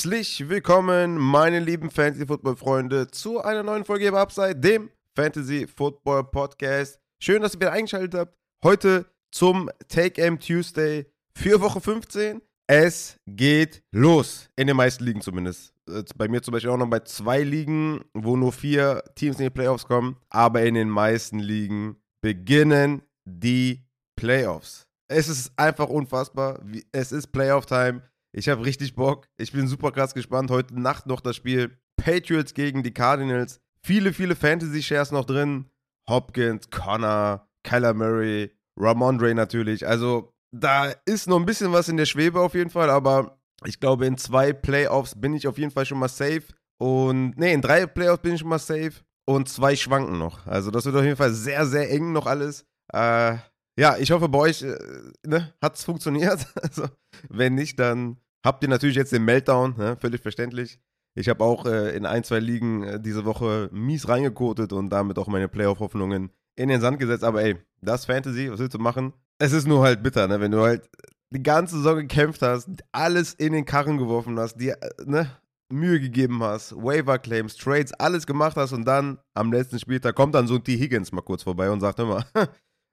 Herzlich willkommen, meine lieben Fantasy-Football-Freunde, zu einer neuen Folge im Upside, dem Fantasy-Football-Podcast. Schön, dass ihr wieder eingeschaltet habt. Heute zum Take-Aim Tuesday für Woche 15. Es geht los, in den meisten Ligen zumindest. Äh, bei mir zum Beispiel auch noch bei zwei Ligen, wo nur vier Teams in die Playoffs kommen. Aber in den meisten Ligen beginnen die Playoffs. Es ist einfach unfassbar. Es ist Playoff-Time. Ich habe richtig Bock. Ich bin super krass gespannt. Heute Nacht noch das Spiel Patriots gegen die Cardinals. Viele, viele Fantasy-Shares noch drin. Hopkins, Connor, Kyler Murray, Ramondre natürlich. Also da ist noch ein bisschen was in der Schwebe auf jeden Fall, aber ich glaube, in zwei Playoffs bin ich auf jeden Fall schon mal safe. Und nee, in drei Playoffs bin ich schon mal safe. Und zwei schwanken noch. Also das wird auf jeden Fall sehr, sehr eng noch alles. Äh, ja, ich hoffe, bei euch äh, ne, hat es funktioniert. Also, wenn nicht, dann habt ihr natürlich jetzt den Meltdown, ne, völlig verständlich. Ich habe auch äh, in ein, zwei Ligen äh, diese Woche mies reingekotet und damit auch meine Playoff-Hoffnungen in den Sand gesetzt. Aber ey, das Fantasy, was willst du machen? Es ist nur halt bitter, ne? wenn du halt die ganze Saison gekämpft hast, alles in den Karren geworfen hast, dir äh, ne, Mühe gegeben hast, Waiver-Claims, Trades, alles gemacht hast und dann am letzten Spieltag kommt dann so ein T. Higgins mal kurz vorbei und sagt immer,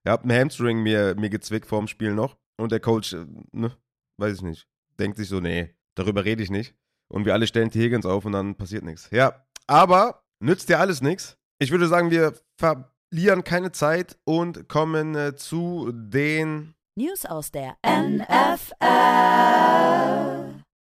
Er hat einen Hamstring mir, mir gezwickt vorm Spiel noch. Und der Coach, äh, ne, weiß ich nicht, denkt sich so, nee, darüber rede ich nicht. Und wir alle stellen die Higgins auf und dann passiert nichts. Ja, aber nützt dir alles nichts. Ich würde sagen, wir verlieren keine Zeit und kommen äh, zu den News aus der NFL.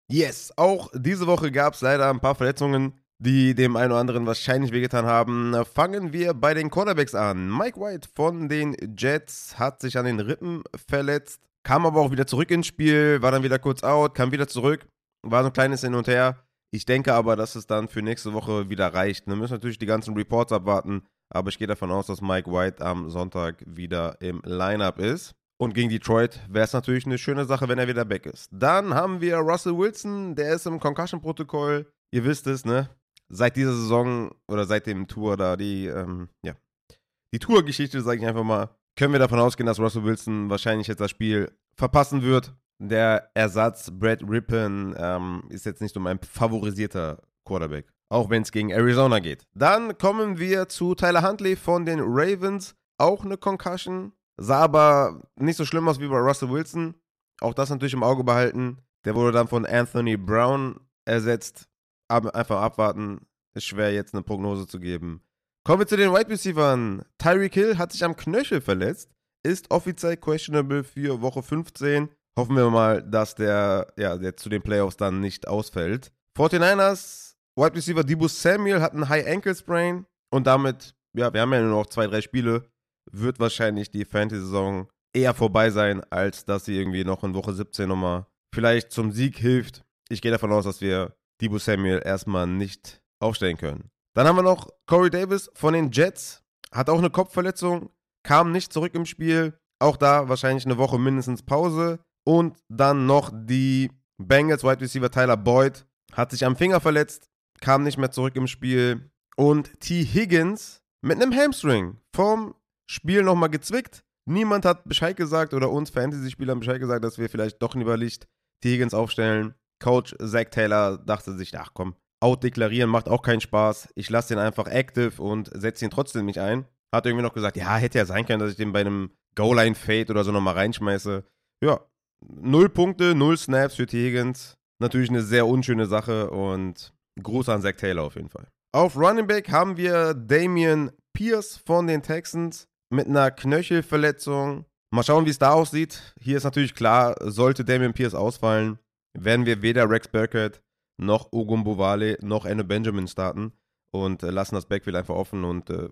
Yes, auch diese Woche gab es leider ein paar Verletzungen die dem einen oder anderen wahrscheinlich wehgetan haben. Fangen wir bei den Quarterbacks an. Mike White von den Jets hat sich an den Rippen verletzt, kam aber auch wieder zurück ins Spiel, war dann wieder kurz out, kam wieder zurück, war so ein kleines Hin und Her. Ich denke aber, dass es dann für nächste Woche wieder reicht. Wir müssen natürlich die ganzen Reports abwarten, aber ich gehe davon aus, dass Mike White am Sonntag wieder im Lineup ist. Und gegen Detroit wäre es natürlich eine schöne Sache, wenn er wieder back ist. Dann haben wir Russell Wilson, der ist im Concussion-Protokoll. Ihr wisst es, ne? seit dieser Saison oder seit dem Tour da, die, ähm, ja, die Tour-Geschichte, sage ich einfach mal, können wir davon ausgehen, dass Russell Wilson wahrscheinlich jetzt das Spiel verpassen wird. Der Ersatz Brad Rippon ähm, ist jetzt nicht so mein favorisierter Quarterback. Auch wenn es gegen Arizona geht. Dann kommen wir zu Tyler Huntley von den Ravens. Auch eine Concussion. Sah aber nicht so schlimm aus wie bei Russell Wilson. Auch das natürlich im Auge behalten. Der wurde dann von Anthony Brown ersetzt ab, einfach abwarten. Ist schwer, jetzt eine Prognose zu geben. Kommen wir zu den Wide Receivers. Tyreek Hill hat sich am Knöchel verletzt, ist offiziell questionable für Woche 15. Hoffen wir mal, dass der, ja, der zu den Playoffs dann nicht ausfällt. 49ers, Wide Receiver Debo Samuel hat einen High Ankle Sprain und damit, ja, wir haben ja nur noch zwei, drei Spiele, wird wahrscheinlich die Fantasy-Saison eher vorbei sein, als dass sie irgendwie noch in Woche 17 nochmal vielleicht zum Sieg hilft. Ich gehe davon aus, dass wir Debo Samuel erstmal nicht aufstellen können. Dann haben wir noch Corey Davis von den Jets. Hat auch eine Kopfverletzung, kam nicht zurück im Spiel. Auch da wahrscheinlich eine Woche mindestens Pause. Und dann noch die Bengals Wide Receiver Tyler Boyd. Hat sich am Finger verletzt, kam nicht mehr zurück im Spiel. Und T. Higgins mit einem Hamstring vom Spiel nochmal gezwickt. Niemand hat Bescheid gesagt oder uns Fantasy-Spielern Bescheid gesagt, dass wir vielleicht doch lieber Licht T. Higgins aufstellen. Coach Zach Taylor dachte sich, ach komm, outdeklarieren macht auch keinen Spaß. Ich lasse den einfach active und setze ihn trotzdem nicht ein. Hat irgendwie noch gesagt, ja, hätte ja sein können, dass ich den bei einem Goal-Line-Fade oder so nochmal reinschmeiße. Ja, null Punkte, null Snaps für T. Natürlich eine sehr unschöne Sache und Gruß an Zach Taylor auf jeden Fall. Auf Running Back haben wir Damian Pierce von den Texans mit einer Knöchelverletzung. Mal schauen, wie es da aussieht. Hier ist natürlich klar, sollte Damian Pierce ausfallen, werden wir weder Rex Burkett noch Ogum Bovale noch Anne Benjamin starten und äh, lassen das Backfield einfach offen und äh,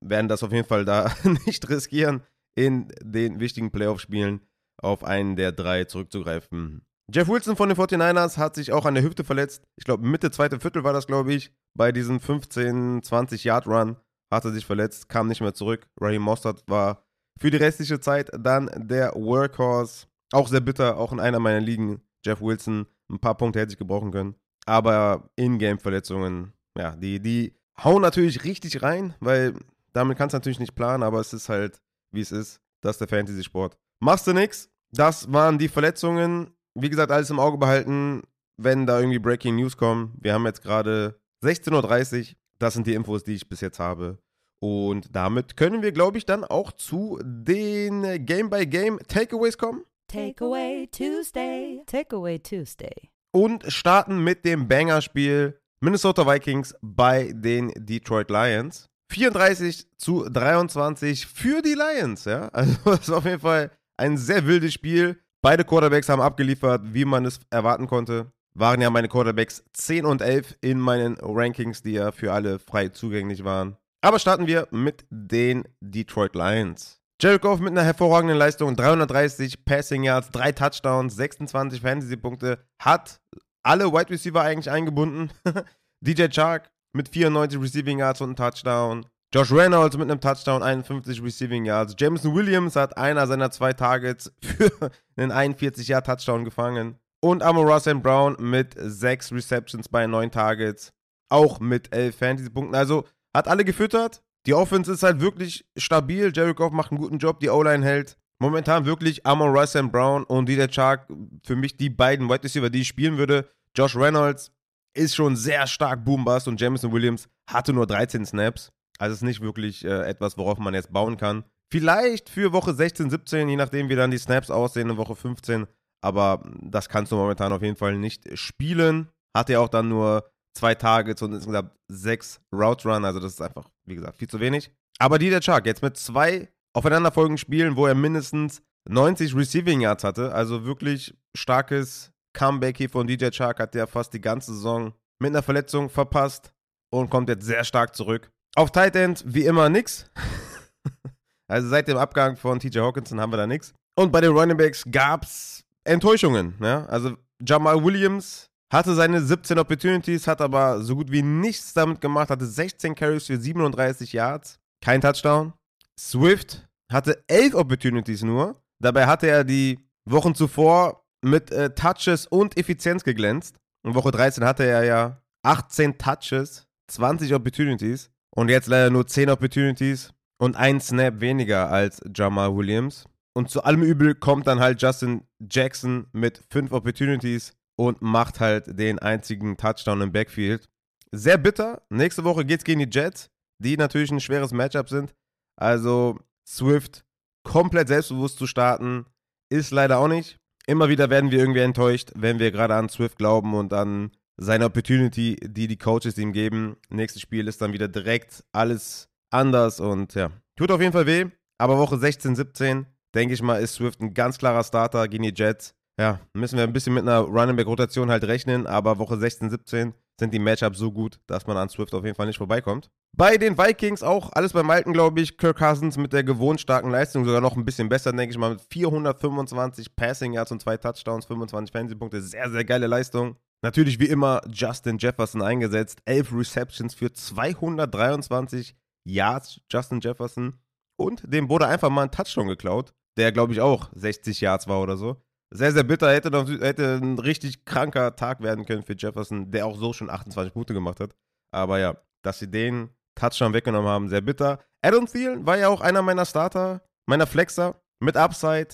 werden das auf jeden Fall da nicht riskieren, in den wichtigen Playoff-Spielen auf einen der drei zurückzugreifen. Jeff Wilson von den 49ers hat sich auch an der Hüfte verletzt. Ich glaube, Mitte zweite Viertel war das, glaube ich. Bei diesem 15, 20 Yard Run hat er sich verletzt, kam nicht mehr zurück. Raheem Mostert war für die restliche Zeit dann der Workhorse. Auch sehr bitter, auch in einer meiner Ligen Jeff Wilson, ein paar Punkte hätte ich gebrochen können. Aber In-Game-Verletzungen, ja, die, die hauen natürlich richtig rein, weil damit kannst du natürlich nicht planen, aber es ist halt, wie es ist. Das ist der Fantasy-Sport. Machst du nix. Das waren die Verletzungen. Wie gesagt, alles im Auge behalten. wenn da irgendwie Breaking News kommen. Wir haben jetzt gerade 16.30 Uhr. Das sind die Infos, die ich bis jetzt habe. Und damit können wir, glaube ich, dann auch zu den Game-by-Game Takeaways kommen. Takeaway Tuesday. Takeaway Tuesday. Und starten mit dem Banger-Spiel Minnesota Vikings bei den Detroit Lions. 34 zu 23 für die Lions, ja. Also es war auf jeden Fall ein sehr wildes Spiel. Beide Quarterbacks haben abgeliefert, wie man es erwarten konnte. Waren ja meine Quarterbacks 10 und 11 in meinen Rankings, die ja für alle frei zugänglich waren. Aber starten wir mit den Detroit Lions. Jared Goff mit einer hervorragenden Leistung, 330 Passing Yards, 3 Touchdowns, 26 Fantasy-Punkte, hat alle Wide Receiver eigentlich eingebunden. DJ Chark mit 94 Receiving Yards und einem Touchdown. Josh Reynolds mit einem Touchdown, 51 Receiving Yards. Jameson Williams hat einer seiner zwei Targets für einen 41 Yard Touchdown gefangen. Und Amon Russell Brown mit 6 Receptions bei 9 Targets. Auch mit 11 Fantasy-Punkten. Also hat alle gefüttert. Die Offense ist halt wirklich stabil. Jerry Goff macht einen guten Job. Die O-Line hält. Momentan wirklich Amon Russell Brown und DJ Chark für mich die beiden Wide Receiver, die ich spielen würde. Josh Reynolds ist schon sehr stark Boombust und Jameson Williams hatte nur 13 Snaps. Also ist nicht wirklich äh, etwas, worauf man jetzt bauen kann. Vielleicht für Woche 16, 17, je nachdem, wie dann die Snaps aussehen in Woche 15. Aber das kannst du momentan auf jeden Fall nicht spielen. Hat ja auch dann nur zwei Targets und insgesamt sechs Route Run. Also das ist einfach, wie gesagt, viel zu wenig. Aber DJ Chark jetzt mit zwei aufeinanderfolgenden Spielen, wo er mindestens 90 Receiving Yards hatte. Also wirklich starkes Comeback hier von DJ Chark. Hat der fast die ganze Saison mit einer Verletzung verpasst und kommt jetzt sehr stark zurück. Auf Tight End wie immer nix. also seit dem Abgang von TJ Hawkinson haben wir da nichts. Und bei den Running Backs gab es Enttäuschungen. Ja? Also Jamal Williams hatte seine 17 Opportunities, hat aber so gut wie nichts damit gemacht, hatte 16 Carries für 37 Yards, kein Touchdown. Swift hatte 11 Opportunities nur. Dabei hatte er die Wochen zuvor mit äh, Touches und Effizienz geglänzt. In Woche 13 hatte er ja 18 Touches, 20 Opportunities und jetzt leider nur 10 Opportunities und ein Snap weniger als Jamal Williams. Und zu allem Übel kommt dann halt Justin Jackson mit 5 Opportunities und macht halt den einzigen Touchdown im Backfield. Sehr bitter. Nächste Woche geht's gegen die Jets, die natürlich ein schweres Matchup sind. Also Swift komplett selbstbewusst zu starten, ist leider auch nicht. Immer wieder werden wir irgendwie enttäuscht, wenn wir gerade an Swift glauben und an seine Opportunity, die die Coaches ihm geben. Nächstes Spiel ist dann wieder direkt alles anders und ja, tut auf jeden Fall weh. Aber Woche 16, 17, denke ich mal, ist Swift ein ganz klarer Starter gegen die Jets. Ja, müssen wir ein bisschen mit einer Running Back Rotation halt rechnen, aber Woche 16, 17 sind die Matchups so gut, dass man an Swift auf jeden Fall nicht vorbeikommt. Bei den Vikings auch alles beim Alten, glaube ich. Kirk Cousins mit der gewohnt starken Leistung, sogar noch ein bisschen besser, denke ich mal, mit 425 Passing Yards und zwei Touchdowns, 25 Fantasy-Punkte. Sehr, sehr geile Leistung. Natürlich wie immer Justin Jefferson eingesetzt. 11 Receptions für 223 Yards, Justin Jefferson. Und dem wurde einfach mal ein Touchdown geklaut, der, glaube ich, auch 60 Yards war oder so. Sehr, sehr bitter. Hätte, noch, hätte ein richtig kranker Tag werden können für Jefferson, der auch so schon 28 Punkte gemacht hat. Aber ja, dass sie den Touchdown weggenommen haben, sehr bitter. Adam Thielen war ja auch einer meiner Starter, meiner Flexer, mit Upside,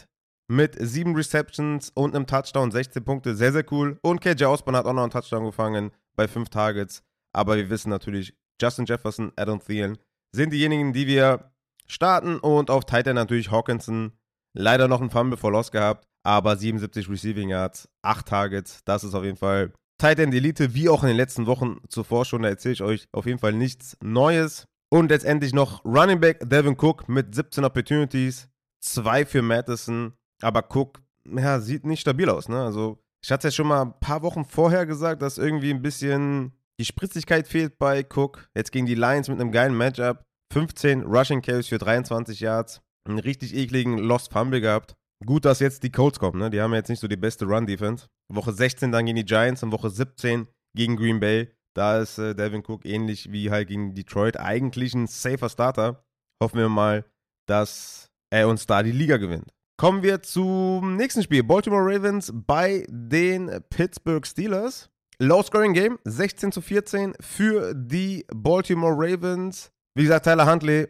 mit sieben Receptions und einem Touchdown, 16 Punkte, sehr, sehr cool. Und KJ Osborne hat auch noch einen Touchdown gefangen bei fünf Targets. Aber wir wissen natürlich, Justin Jefferson, Adam Thielen sind diejenigen, die wir starten. Und auf Titan natürlich Hawkinson. Leider noch ein Fumble for Loss gehabt aber 77 Receiving Yards, 8 Targets, das ist auf jeden Fall Tight End Elite, wie auch in den letzten Wochen zuvor schon, da erzähle ich euch auf jeden Fall nichts Neues. Und letztendlich noch Running Back Devin Cook mit 17 Opportunities, 2 für Madison, aber Cook, ja, sieht nicht stabil aus, ne? Also, ich hatte es ja schon mal ein paar Wochen vorher gesagt, dass irgendwie ein bisschen die Spritzigkeit fehlt bei Cook. Jetzt gegen die Lions mit einem geilen Matchup. 15 Rushing Carries für 23 Yards. Einen richtig ekligen Lost Fumble gehabt. Gut, dass jetzt die Colts kommen, ne? Die haben jetzt nicht so die beste Run-Defense. Woche 16 dann gegen die Giants und Woche 17 gegen Green Bay. Da ist äh, Devin Cook ähnlich wie halt gegen Detroit eigentlich ein safer Starter. Hoffen wir mal, dass er uns da die Liga gewinnt. Kommen wir zum nächsten Spiel. Baltimore Ravens bei den Pittsburgh Steelers. Low Scoring Game, 16 zu 14 für die Baltimore Ravens. Wie gesagt, Tyler Huntley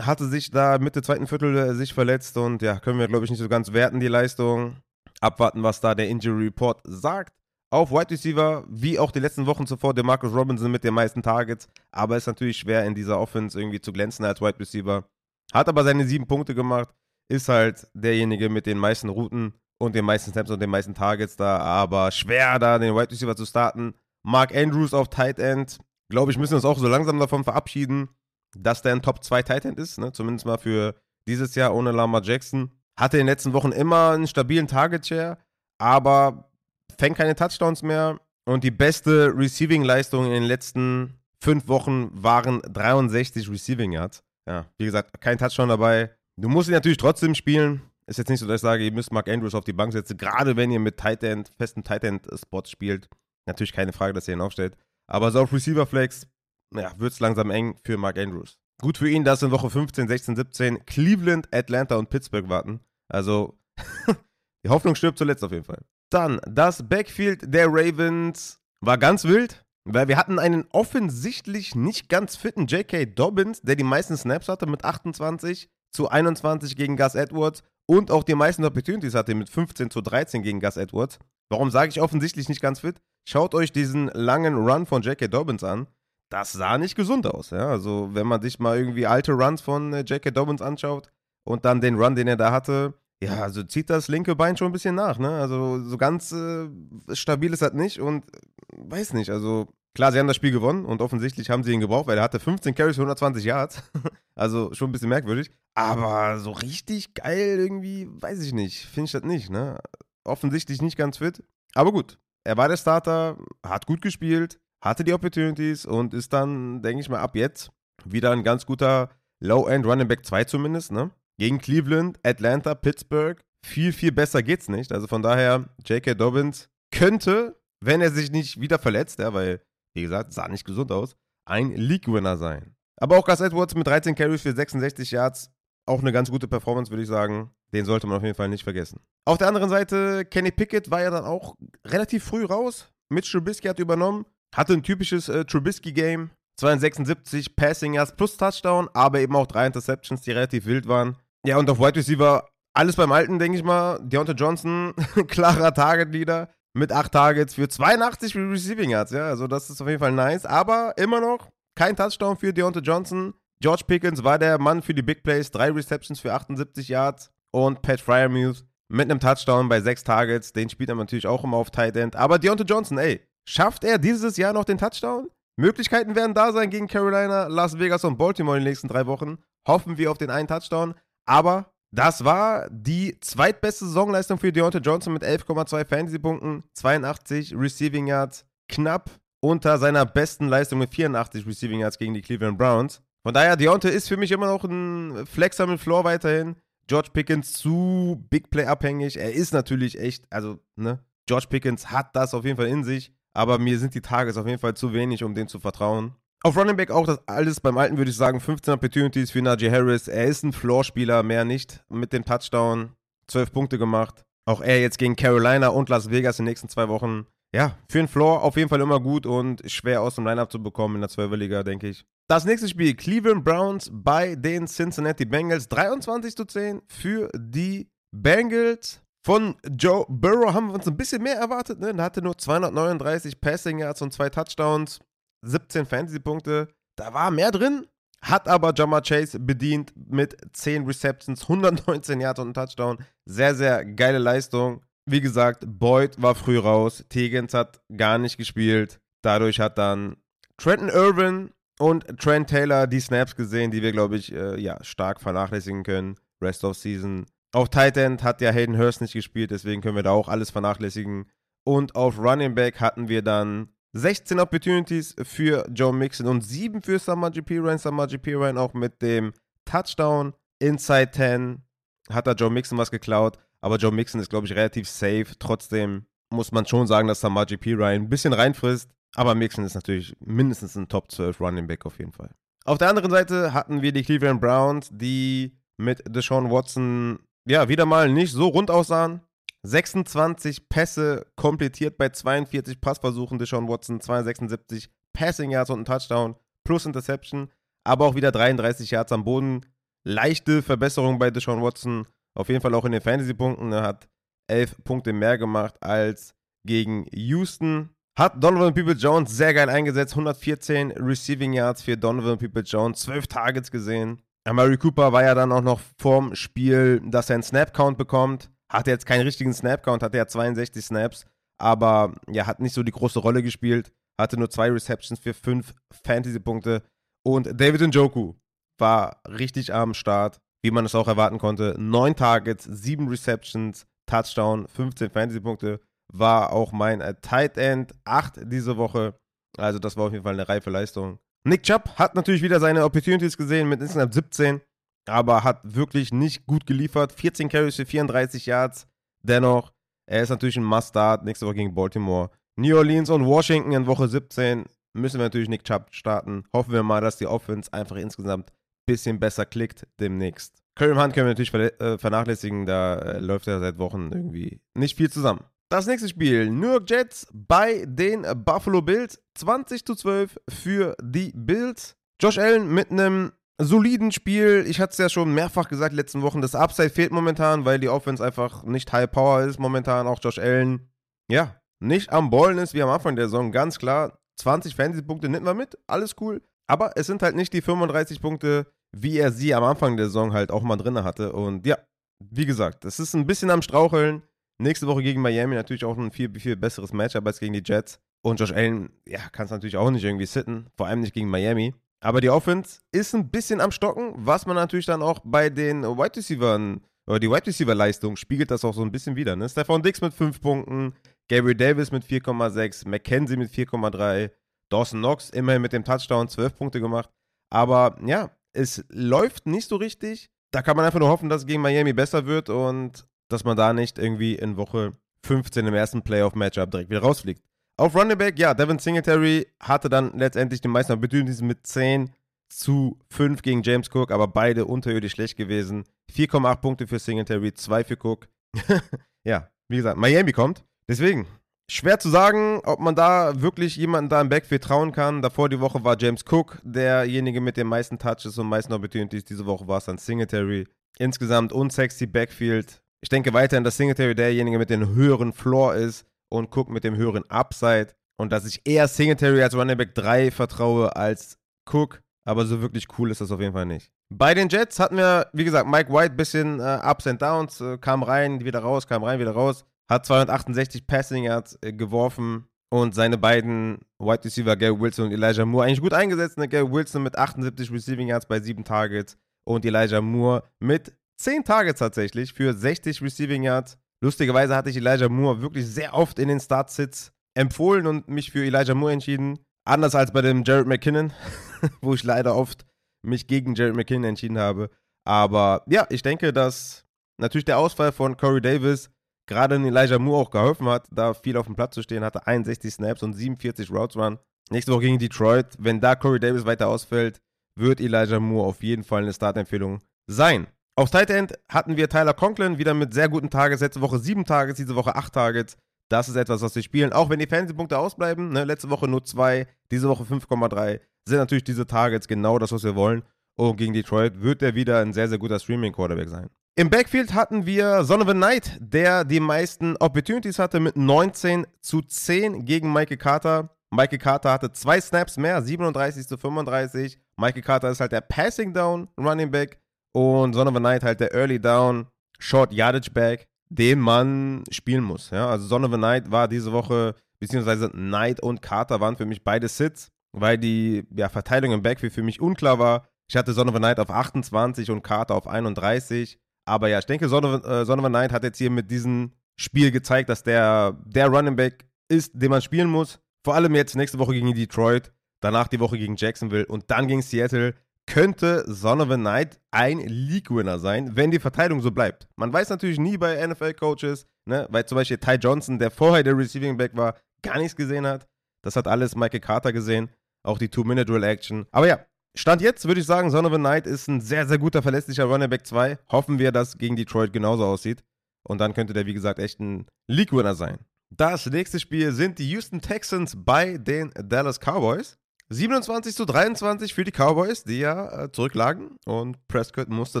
hatte sich da Mitte zweiten Viertel äh, sich verletzt und ja, können wir glaube ich nicht so ganz werten, die Leistung. Abwarten, was da der Injury Report sagt. Auf Wide Receiver, wie auch die letzten Wochen zuvor, der Marcus Robinson mit den meisten Targets. Aber ist natürlich schwer in dieser Offense irgendwie zu glänzen als Wide Receiver. Hat aber seine sieben Punkte gemacht. Ist halt derjenige mit den meisten Routen und den meisten Snaps und den meisten Targets da. Aber schwer da den Wide Receiver zu starten. Mark Andrews auf Tight End. Glaube ich, müssen wir uns auch so langsam davon verabschieden, dass der ein Top 2 Tight End ist. Ne? Zumindest mal für dieses Jahr ohne Lamar Jackson. Hatte in den letzten Wochen immer einen stabilen Target Share, aber fängt keine Touchdowns mehr. Und die beste Receiving-Leistung in den letzten fünf Wochen waren 63 Receiving Yards. Ja, wie gesagt, kein Touchdown dabei. Du musst ihn natürlich trotzdem spielen. Ist jetzt nicht so, dass ich sage, ihr müsst Mark Andrews auf die Bank setzen, gerade wenn ihr mit Tight End, festen Tight End Spots spielt. Natürlich keine Frage, dass ihr ihn aufstellt. Aber so auf Receiver Flex, ja, wird es langsam eng für Mark Andrews. Gut für ihn, dass in Woche 15, 16, 17 Cleveland, Atlanta und Pittsburgh warten. Also, die Hoffnung stirbt zuletzt auf jeden Fall. Dann, das Backfield der Ravens war ganz wild, weil wir hatten einen offensichtlich nicht ganz fitten J.K. Dobbins, der die meisten Snaps hatte mit 28 zu 21 gegen Gus Edwards und auch die meisten Opportunities hatte mit 15 zu 13 gegen Gus Edwards. Warum sage ich offensichtlich nicht ganz fit? Schaut euch diesen langen Run von J.K. Dobbins an. Das sah nicht gesund aus. Ja? Also, wenn man sich mal irgendwie alte Runs von äh, J.K. Dobbins anschaut und dann den Run, den er da hatte, ja, also zieht das linke Bein schon ein bisschen nach. Ne? Also, so ganz äh, stabil ist das nicht und äh, weiß nicht. Also, klar, sie haben das Spiel gewonnen und offensichtlich haben sie ihn gebraucht, weil er hatte 15 Carries für 120 Yards. also, schon ein bisschen merkwürdig. Aber so richtig geil irgendwie, weiß ich nicht. Finde ich das nicht. Ne? Offensichtlich nicht ganz fit. Aber gut, er war der Starter, hat gut gespielt, hatte die Opportunities und ist dann, denke ich mal, ab jetzt wieder ein ganz guter Low-End Running Back 2 zumindest, ne? Gegen Cleveland, Atlanta, Pittsburgh. Viel, viel besser geht's nicht. Also von daher, J.K. Dobbins könnte, wenn er sich nicht wieder verletzt, ja, weil, wie gesagt, sah nicht gesund aus, ein League-Winner sein. Aber auch Gus Edwards mit 13 Carries für 66 Yards, auch eine ganz gute Performance, würde ich sagen. Den sollte man auf jeden Fall nicht vergessen. Auf der anderen Seite, Kenny Pickett war ja dann auch relativ früh raus. Mitch Trubisky hat übernommen, hatte ein typisches äh, Trubisky-Game. 276 Passing Yards plus Touchdown, aber eben auch drei Interceptions, die relativ wild waren. Ja, und auf Wide Receiver alles beim Alten, denke ich mal. Deontay Johnson, klarer Target-Leader mit 8 Targets für 82 Receiving Yards. Ja, also das ist auf jeden Fall nice. Aber immer noch kein Touchdown für Deontay Johnson. George Pickens war der Mann für die Big Plays. Drei Receptions für 78 Yards. Und Pat Fryermuth mit einem Touchdown bei 6 Targets. Den spielt er natürlich auch immer auf Tight End. Aber Deontay Johnson, ey, schafft er dieses Jahr noch den Touchdown? Möglichkeiten werden da sein gegen Carolina, Las Vegas und Baltimore in den nächsten drei Wochen. Hoffen wir auf den einen Touchdown. Aber das war die zweitbeste Saisonleistung für Deontay Johnson mit 11,2 Fantasy-Punkten, 82 Receiving Yards, knapp unter seiner besten Leistung mit 84 Receiving Yards gegen die Cleveland Browns. Von daher, Deontay ist für mich immer noch ein Flexer mit Floor weiterhin. George Pickens zu Big Play abhängig. Er ist natürlich echt, also, ne, George Pickens hat das auf jeden Fall in sich, aber mir sind die Tages auf jeden Fall zu wenig, um dem zu vertrauen. Auf Running Back auch das alles beim Alten, würde ich sagen, 15 Opportunities für Najee Harris. Er ist ein Floor-Spieler, mehr nicht. Mit dem Touchdown 12 Punkte gemacht. Auch er jetzt gegen Carolina und Las Vegas in den nächsten zwei Wochen. Ja, für den Floor auf jeden Fall immer gut und schwer aus dem Lineup zu bekommen in der 12 Liga, denke ich. Das nächste Spiel, Cleveland Browns bei den Cincinnati Bengals. 23 zu 10 für die Bengals. Von Joe Burrow haben wir uns ein bisschen mehr erwartet. Ne? Er hatte nur 239 Passing Yards und zwei Touchdowns, 17 Fantasy-Punkte. Da war mehr drin. Hat aber Jamar Chase bedient mit 10 Receptions, 119 Yards und einem Touchdown. Sehr, sehr geile Leistung. Wie gesagt, Boyd war früh raus. Tegans hat gar nicht gespielt. Dadurch hat dann Trenton Irvin und Trent Taylor die Snaps gesehen, die wir, glaube ich, äh, ja, stark vernachlässigen können. Rest of Season. Auf Tight End hat ja Hayden Hurst nicht gespielt, deswegen können wir da auch alles vernachlässigen. Und auf Running Back hatten wir dann 16 Opportunities für Joe Mixon und 7 für Summer GP Ryan. Summer GP Ryan auch mit dem Touchdown. Inside 10 hat da Joe Mixon was geklaut, aber Joe Mixon ist, glaube ich, relativ safe. Trotzdem muss man schon sagen, dass Summer GP Ryan ein bisschen reinfrisst. Aber Mixon ist natürlich mindestens ein Top 12 Running Back auf jeden Fall. Auf der anderen Seite hatten wir die Cleveland Browns, die mit Deshaun Watson ja wieder mal nicht so rund aussahen. 26 Pässe komplettiert bei 42 Passversuchen Deshaun Watson, 276 Passing Yards und ein Touchdown plus Interception, aber auch wieder 33 Yards am Boden. Leichte Verbesserung bei Deshaun Watson, auf jeden Fall auch in den Fantasy-Punkten. Er hat 11 Punkte mehr gemacht als gegen Houston. Hat Donovan People-Jones sehr geil eingesetzt. 114 Receiving Yards für Donovan People-Jones. 12 Targets gesehen. Amari Cooper war ja dann auch noch vorm Spiel, dass er einen Snap-Count bekommt. Hatte jetzt keinen richtigen Snap-Count, hatte ja 62 Snaps. Aber ja, hat nicht so die große Rolle gespielt. Hatte nur zwei Receptions für fünf Fantasy-Punkte. Und David Njoku war richtig am Start, wie man es auch erwarten konnte. Neun Targets, sieben Receptions, Touchdown, 15 Fantasy-Punkte. War auch mein äh, Tight End, 8 diese Woche. Also das war auf jeden Fall eine reife Leistung. Nick Chubb hat natürlich wieder seine Opportunities gesehen mit insgesamt 17, aber hat wirklich nicht gut geliefert. 14 Carries für 34 Yards. Dennoch, er ist natürlich ein Must-Start nächste Woche gegen Baltimore. New Orleans und Washington in Woche 17 müssen wir natürlich Nick Chubb starten. Hoffen wir mal, dass die Offense einfach insgesamt ein bisschen besser klickt demnächst. Kareem Hunt können wir natürlich äh, vernachlässigen, da äh, läuft er seit Wochen irgendwie nicht viel zusammen. Das nächste Spiel, New York Jets bei den Buffalo Bills. 20 zu 12 für die Bills. Josh Allen mit einem soliden Spiel. Ich hatte es ja schon mehrfach gesagt, letzten Wochen, das Upside fehlt momentan, weil die Offense einfach nicht High Power ist momentan. Auch Josh Allen, ja, nicht am Ballen ist wie am Anfang der Saison. Ganz klar, 20 Fantasy-Punkte nimmt man mit, alles cool. Aber es sind halt nicht die 35 Punkte, wie er sie am Anfang der Saison halt auch mal drin hatte. Und ja, wie gesagt, es ist ein bisschen am Straucheln. Nächste Woche gegen Miami natürlich auch ein viel, viel besseres Matchup als gegen die Jets. Und Josh Allen, ja, kann es natürlich auch nicht irgendwie sitten, vor allem nicht gegen Miami. Aber die Offense ist ein bisschen am Stocken, was man natürlich dann auch bei den Wide Receivers oder die Wide Receiver Leistung spiegelt das auch so ein bisschen wieder. Ne? Stefan Dix mit 5 Punkten, Gabriel Davis mit 4,6, McKenzie mit 4,3, Dawson Knox immerhin mit dem Touchdown 12 Punkte gemacht. Aber ja, es läuft nicht so richtig. Da kann man einfach nur hoffen, dass es gegen Miami besser wird und dass man da nicht irgendwie in Woche 15 im ersten Playoff-Matchup direkt wieder rausfliegt. Auf Running Back, ja, Devin Singletary hatte dann letztendlich die meisten Opportunities mit 10 zu 5 gegen James Cook, aber beide unterirdisch schlecht gewesen. 4,8 Punkte für Singletary, 2 für Cook. ja, wie gesagt, Miami kommt. Deswegen, schwer zu sagen, ob man da wirklich jemanden da im Backfield trauen kann. Davor die Woche war James Cook derjenige mit den meisten Touches und meisten Opportunities. Diese Woche war es dann Singletary. Insgesamt unsexy Backfield. Ich denke weiterhin, dass Singletary derjenige mit dem höheren Floor ist und Cook mit dem höheren Upside. Und dass ich eher Singletary als Running Back 3 vertraue als Cook. Aber so wirklich cool ist das auf jeden Fall nicht. Bei den Jets hatten wir, wie gesagt, Mike White bisschen äh, Ups and Downs, äh, kam rein, wieder raus, kam rein, wieder raus hat 268 Passing Yards äh, geworfen und seine beiden Wide Receiver, Gary Wilson und Elijah Moore, eigentlich gut eingesetzt. Ne? Gary Wilson mit 78 Receiving Yards bei 7 Targets und Elijah Moore mit 10 Targets tatsächlich für 60 Receiving Yards. Lustigerweise hatte ich Elijah Moore wirklich sehr oft in den Start-Sits empfohlen und mich für Elijah Moore entschieden. Anders als bei dem Jared McKinnon, wo ich leider oft mich gegen Jared McKinnon entschieden habe. Aber ja, ich denke, dass natürlich der Ausfall von Corey Davis gerade in Elijah Moore auch geholfen hat, da viel auf dem Platz zu stehen, hatte 61 Snaps und 47 Routes Run. Nächste Woche gegen Detroit, wenn da Corey Davis weiter ausfällt, wird Elijah Moore auf jeden Fall eine Startempfehlung sein. Auf Tight End hatten wir Tyler Conklin wieder mit sehr guten Tages. Letzte Woche 7 Tages, diese Woche 8 Targets. Das ist etwas, was wir spielen. Auch wenn die Fantasy-Punkte ausbleiben. Ne? Letzte Woche nur 2, diese Woche 5,3. Sind natürlich diese Targets genau das, was wir wollen. Und gegen Detroit wird er wieder ein sehr, sehr guter Streaming-Quarterback sein. Im Backfield hatten wir Donovan Knight, der die meisten Opportunities hatte mit 19 zu 10 gegen Michael Carter. Michael Carter hatte zwei Snaps mehr, 37 zu 35. Michael Carter ist halt der Passing Down Running Back und Donovan Knight halt der Early Down Short Yardage Back, den man spielen muss. Ja? Also Donovan Knight war diese Woche, beziehungsweise Knight und Carter waren für mich beide Sits, weil die ja, Verteilung im Backfield für mich unklar war. Ich hatte Donovan Knight auf 28 und Carter auf 31. Aber ja, ich denke, Sonovan, äh, Sonovan Knight hat jetzt hier mit diesem Spiel gezeigt, dass der, der Running Back ist, den man spielen muss. Vor allem jetzt nächste Woche gegen Detroit, danach die Woche gegen Jacksonville und dann gegen Seattle. Könnte Sonovan Knight ein League-Winner sein, wenn die Verteilung so bleibt. Man weiß natürlich nie bei NFL-Coaches, ne, weil zum Beispiel Ty Johnson, der vorher der Receiving Back war, gar nichts gesehen hat. Das hat alles Michael Carter gesehen. Auch die Two-Minute-Drill-Action. Aber ja, Stand jetzt würde ich sagen, Son of a Knight ist ein sehr, sehr guter, verlässlicher Running Back 2. Hoffen wir, dass gegen Detroit genauso aussieht. Und dann könnte der, wie gesagt, echt ein League-Winner sein. Das nächste Spiel sind die Houston Texans bei den Dallas Cowboys. 27 zu 23 für die Cowboys, die ja äh, zurücklagen. Und Prescott musste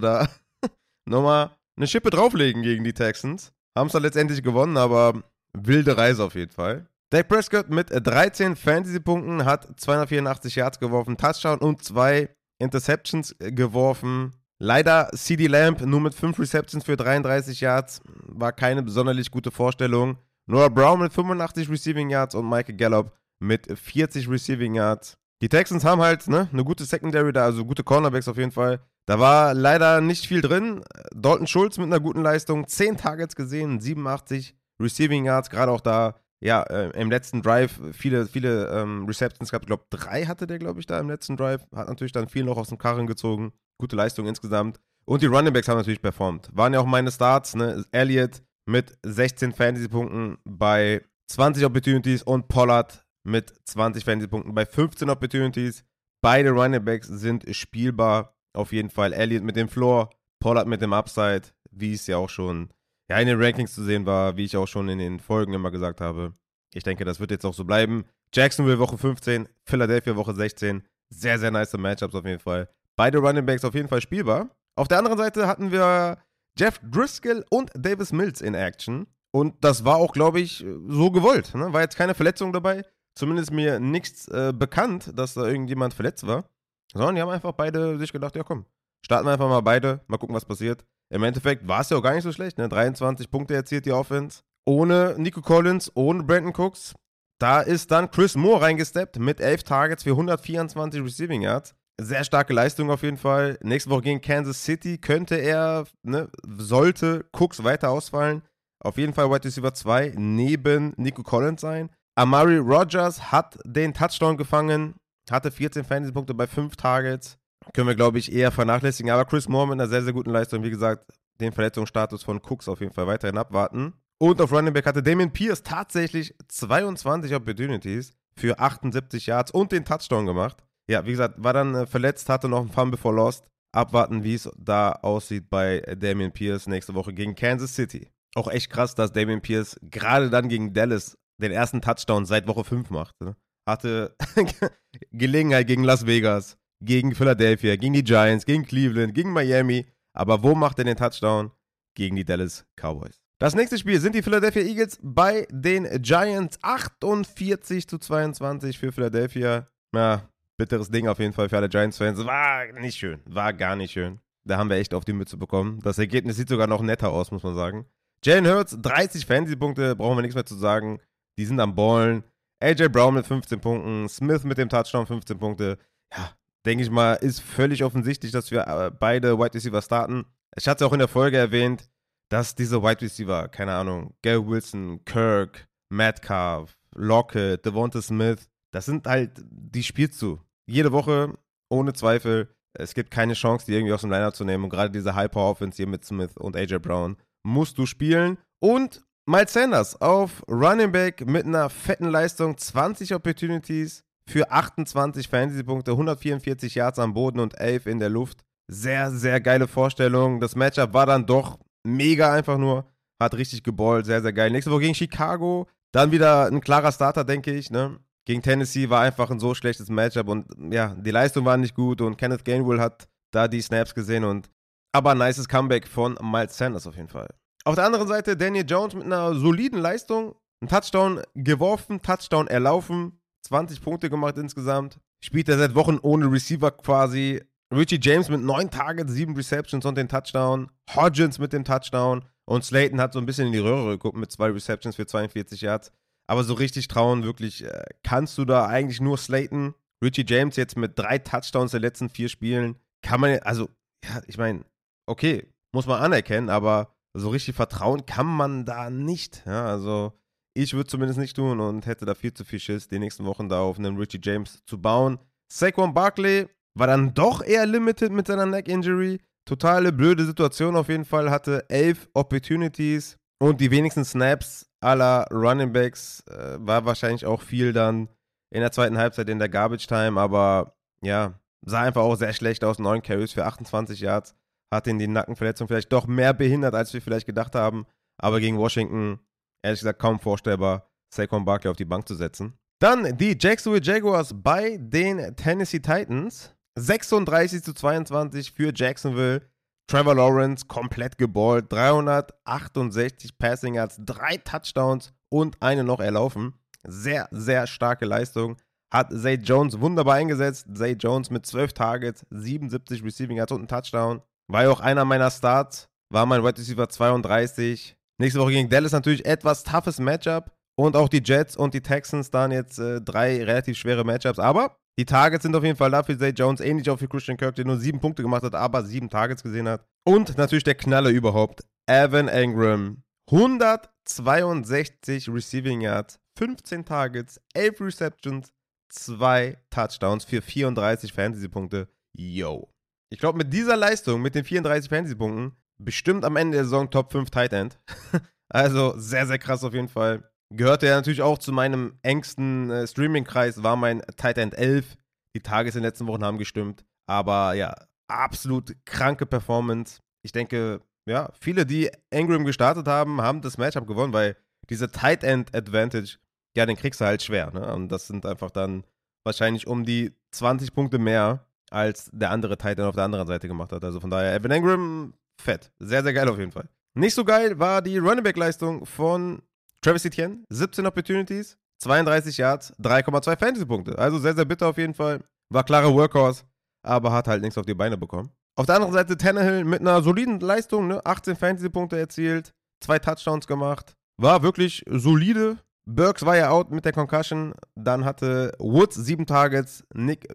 da nochmal eine Schippe drauflegen gegen die Texans. Haben es dann letztendlich gewonnen, aber wilde Reise auf jeden Fall. Dak Prescott mit 13 Fantasy-Punkten hat 284 Yards geworfen, Touchdown und zwei Interceptions geworfen. Leider CD Lamb nur mit 5 Receptions für 33 Yards. War keine besonders gute Vorstellung. Noah Brown mit 85 Receiving Yards und Michael Gallup mit 40 Receiving Yards. Die Texans haben halt ne, eine gute Secondary da, also gute Cornerbacks auf jeden Fall. Da war leider nicht viel drin. Dalton Schulz mit einer guten Leistung, 10 Targets gesehen, 87 Receiving Yards, gerade auch da, ja, äh, im letzten Drive viele, viele ähm, Receptions gehabt. Ich glaube, drei hatte der, glaube ich, da im letzten Drive. Hat natürlich dann viel noch aus dem Karren gezogen. Gute Leistung insgesamt. Und die Running Backs haben natürlich performt. Waren ja auch meine Starts, ne? Elliott mit 16 Fantasy-Punkten bei 20 Opportunities und Pollard mit 20 Fantasy-Punkten bei 15 Opportunities. Beide Running Backs sind spielbar. Auf jeden Fall. Elliott mit dem Floor, Pollard mit dem Upside, wie es ja auch schon ja, in den Rankings zu sehen war, wie ich auch schon in den Folgen immer gesagt habe. Ich denke, das wird jetzt auch so bleiben. Jacksonville Woche 15, Philadelphia Woche 16. Sehr, sehr nice Matchups auf jeden Fall. Beide Running Backs auf jeden Fall spielbar. Auf der anderen Seite hatten wir Jeff Driscoll und Davis Mills in Action. Und das war auch, glaube ich, so gewollt. Ne? War jetzt keine Verletzung dabei. Zumindest mir nichts äh, bekannt, dass da irgendjemand verletzt war. Sondern die haben einfach beide sich gedacht, ja komm, starten wir einfach mal beide, mal gucken, was passiert. Im Endeffekt war es ja auch gar nicht so schlecht, ne? 23 Punkte erzielt die Offense. Ohne Nico Collins, ohne Brandon Cooks. Da ist dann Chris Moore reingesteppt mit 11 Targets für 124 Receiving Yards. Sehr starke Leistung auf jeden Fall. Nächste Woche gegen Kansas City könnte er, ne, sollte Cooks weiter ausfallen. Auf jeden Fall White Receiver 2 neben Nico Collins sein. Amari Rogers hat den Touchdown gefangen, hatte 14 Fantasy-Punkte bei 5 Targets. Können wir, glaube ich, eher vernachlässigen. Aber Chris Moore mit einer sehr, sehr guten Leistung. Wie gesagt, den Verletzungsstatus von Cooks auf jeden Fall weiterhin abwarten. Und auf Running Back hatte Damien Pierce tatsächlich 22 Opportunities für 78 Yards und den Touchdown gemacht. Ja, wie gesagt, war dann äh, verletzt, hatte noch einen Fumble for Lost. Abwarten, wie es da aussieht bei Damien Pierce nächste Woche gegen Kansas City. Auch echt krass, dass Damien Pierce gerade dann gegen Dallas den ersten Touchdown seit Woche 5 macht. Ne? Hatte Gelegenheit gegen Las Vegas, gegen Philadelphia, gegen die Giants, gegen Cleveland, gegen Miami. Aber wo macht er den Touchdown? Gegen die Dallas Cowboys. Das nächste Spiel sind die Philadelphia Eagles bei den Giants 48 zu 22 für Philadelphia. Ja, bitteres Ding auf jeden Fall für alle Giants-Fans. War nicht schön, war gar nicht schön. Da haben wir echt auf die Mütze bekommen. Das Ergebnis sieht sogar noch netter aus, muss man sagen. Jalen Hurts, 30 Fantasy-Punkte, brauchen wir nichts mehr zu sagen. Die sind am Ballen. AJ Brown mit 15 Punkten, Smith mit dem Touchdown 15 Punkte. Ja, denke ich mal, ist völlig offensichtlich, dass wir äh, beide Wide Receiver starten. Ich hatte auch in der Folge erwähnt, dass diese Wide Receiver, keine Ahnung, Gary Wilson, Kirk, Metcalf, Lockett, Devonta Smith, das sind halt, die spielst du. Jede Woche, ohne Zweifel. Es gibt keine Chance, die irgendwie aus dem Lineup zu nehmen. Und gerade diese High-Power-Offense hier mit Smith und AJ Brown musst du spielen. Und Miles Sanders auf Running Back mit einer fetten Leistung, 20 Opportunities für 28 Fantasy-Punkte, 144 Yards am Boden und 11 in der Luft. Sehr, sehr geile Vorstellung. Das Matchup war dann doch mega einfach nur. Hat richtig geballt, sehr, sehr geil. Nächste Woche gegen Chicago. Dann wieder ein klarer Starter, denke ich. Ne? Gegen Tennessee war einfach ein so schlechtes Matchup und ja, die Leistung war nicht gut und Kenneth Gainwell hat da die Snaps gesehen und aber ein nices Comeback von Miles Sanders auf jeden Fall. Auf der anderen Seite Daniel Jones mit einer soliden Leistung. Ein Touchdown geworfen, Touchdown erlaufen, 20 Punkte gemacht insgesamt. Spielt er seit Wochen ohne Receiver quasi. Richie James mit 9 Targets, 7 Receptions und den Touchdown. Hodgins mit dem Touchdown. Und Slayton hat so ein bisschen in die Röhre geguckt mit zwei Receptions für 42 Yards. Aber so richtig trauen, wirklich, äh, kannst du da eigentlich nur Slayton. Richie James jetzt mit drei Touchdowns der letzten vier Spielen. Kann man, also, ja, ich meine, okay, muss man anerkennen, aber so richtig vertrauen kann man da nicht. Ja, also ich würde zumindest nicht tun und hätte da viel zu viel Schiss, die nächsten Wochen da auf einen Richie James zu bauen. Saquon Barkley war dann doch eher limited mit seiner Neck Injury. Totale blöde Situation auf jeden Fall. Hatte elf Opportunities und die wenigsten Snaps aller Running Backs. Äh, war wahrscheinlich auch viel dann in der zweiten Halbzeit in der Garbage Time, aber ja, sah einfach auch sehr schlecht aus. Neun Carries für 28 Yards hat ihn die Nackenverletzung vielleicht doch mehr behindert, als wir vielleicht gedacht haben. Aber gegen Washington, ehrlich gesagt, kaum vorstellbar, Saquon Barkley auf die Bank zu setzen. Dann die Jacksonville Jaguars bei den Tennessee Titans. 36 zu 22 für Jacksonville. Trevor Lawrence komplett geballt. 368 Passing Yards, drei Touchdowns und eine noch erlaufen. Sehr, sehr starke Leistung. Hat Zay Jones wunderbar eingesetzt. Zay Jones mit 12 Targets, 77 Receiving Yards und ein Touchdown. War ja auch einer meiner Starts. War mein Wide Receiver 32. Nächste Woche gegen Dallas natürlich etwas toughes Matchup. Und auch die Jets und die Texans dann jetzt äh, drei relativ schwere Matchups. Aber die Targets sind auf jeden Fall da für Zay Jones, ähnlich auch für Christian Kirk, der nur sieben Punkte gemacht hat, aber sieben Targets gesehen hat. Und natürlich der Knaller überhaupt, Evan Engram. 162 Receiving Yards, 15 Targets, 11 Receptions, 2 Touchdowns für 34 Fantasy-Punkte. Yo. Ich glaube, mit dieser Leistung, mit den 34 Fantasy-Punkten, bestimmt am Ende der Saison Top 5 Tight End. also sehr, sehr krass auf jeden Fall. Gehörte ja natürlich auch zu meinem engsten äh, Streaming-Kreis, war mein Tight End 11. Die Tages in den letzten Wochen haben gestimmt. Aber ja, absolut kranke Performance. Ich denke, ja, viele, die Ingram gestartet haben, haben das Matchup gewonnen, weil diese Tight End Advantage, ja, den kriegst du halt schwer. Ne? Und das sind einfach dann wahrscheinlich um die 20 Punkte mehr, als der andere Tight End auf der anderen Seite gemacht hat. Also von daher, Evan Ingram, fett. Sehr, sehr geil auf jeden Fall. Nicht so geil war die Running Back Leistung von Travis Etienne, 17 Opportunities, 32 Yards, 3,2 Fantasy-Punkte. Also sehr, sehr bitter auf jeden Fall. War klarer Workhorse, aber hat halt nichts auf die Beine bekommen. Auf der anderen Seite Tannehill mit einer soliden Leistung, ne? 18 Fantasy-Punkte erzielt, zwei Touchdowns gemacht. War wirklich solide. Burks war ja out mit der Concussion. Dann hatte Woods sieben Targets, Nick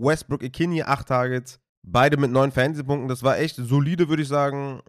Westbrook Ikini acht Targets. Beide mit neun Fantasy-Punkten. Das war echt solide, würde ich sagen.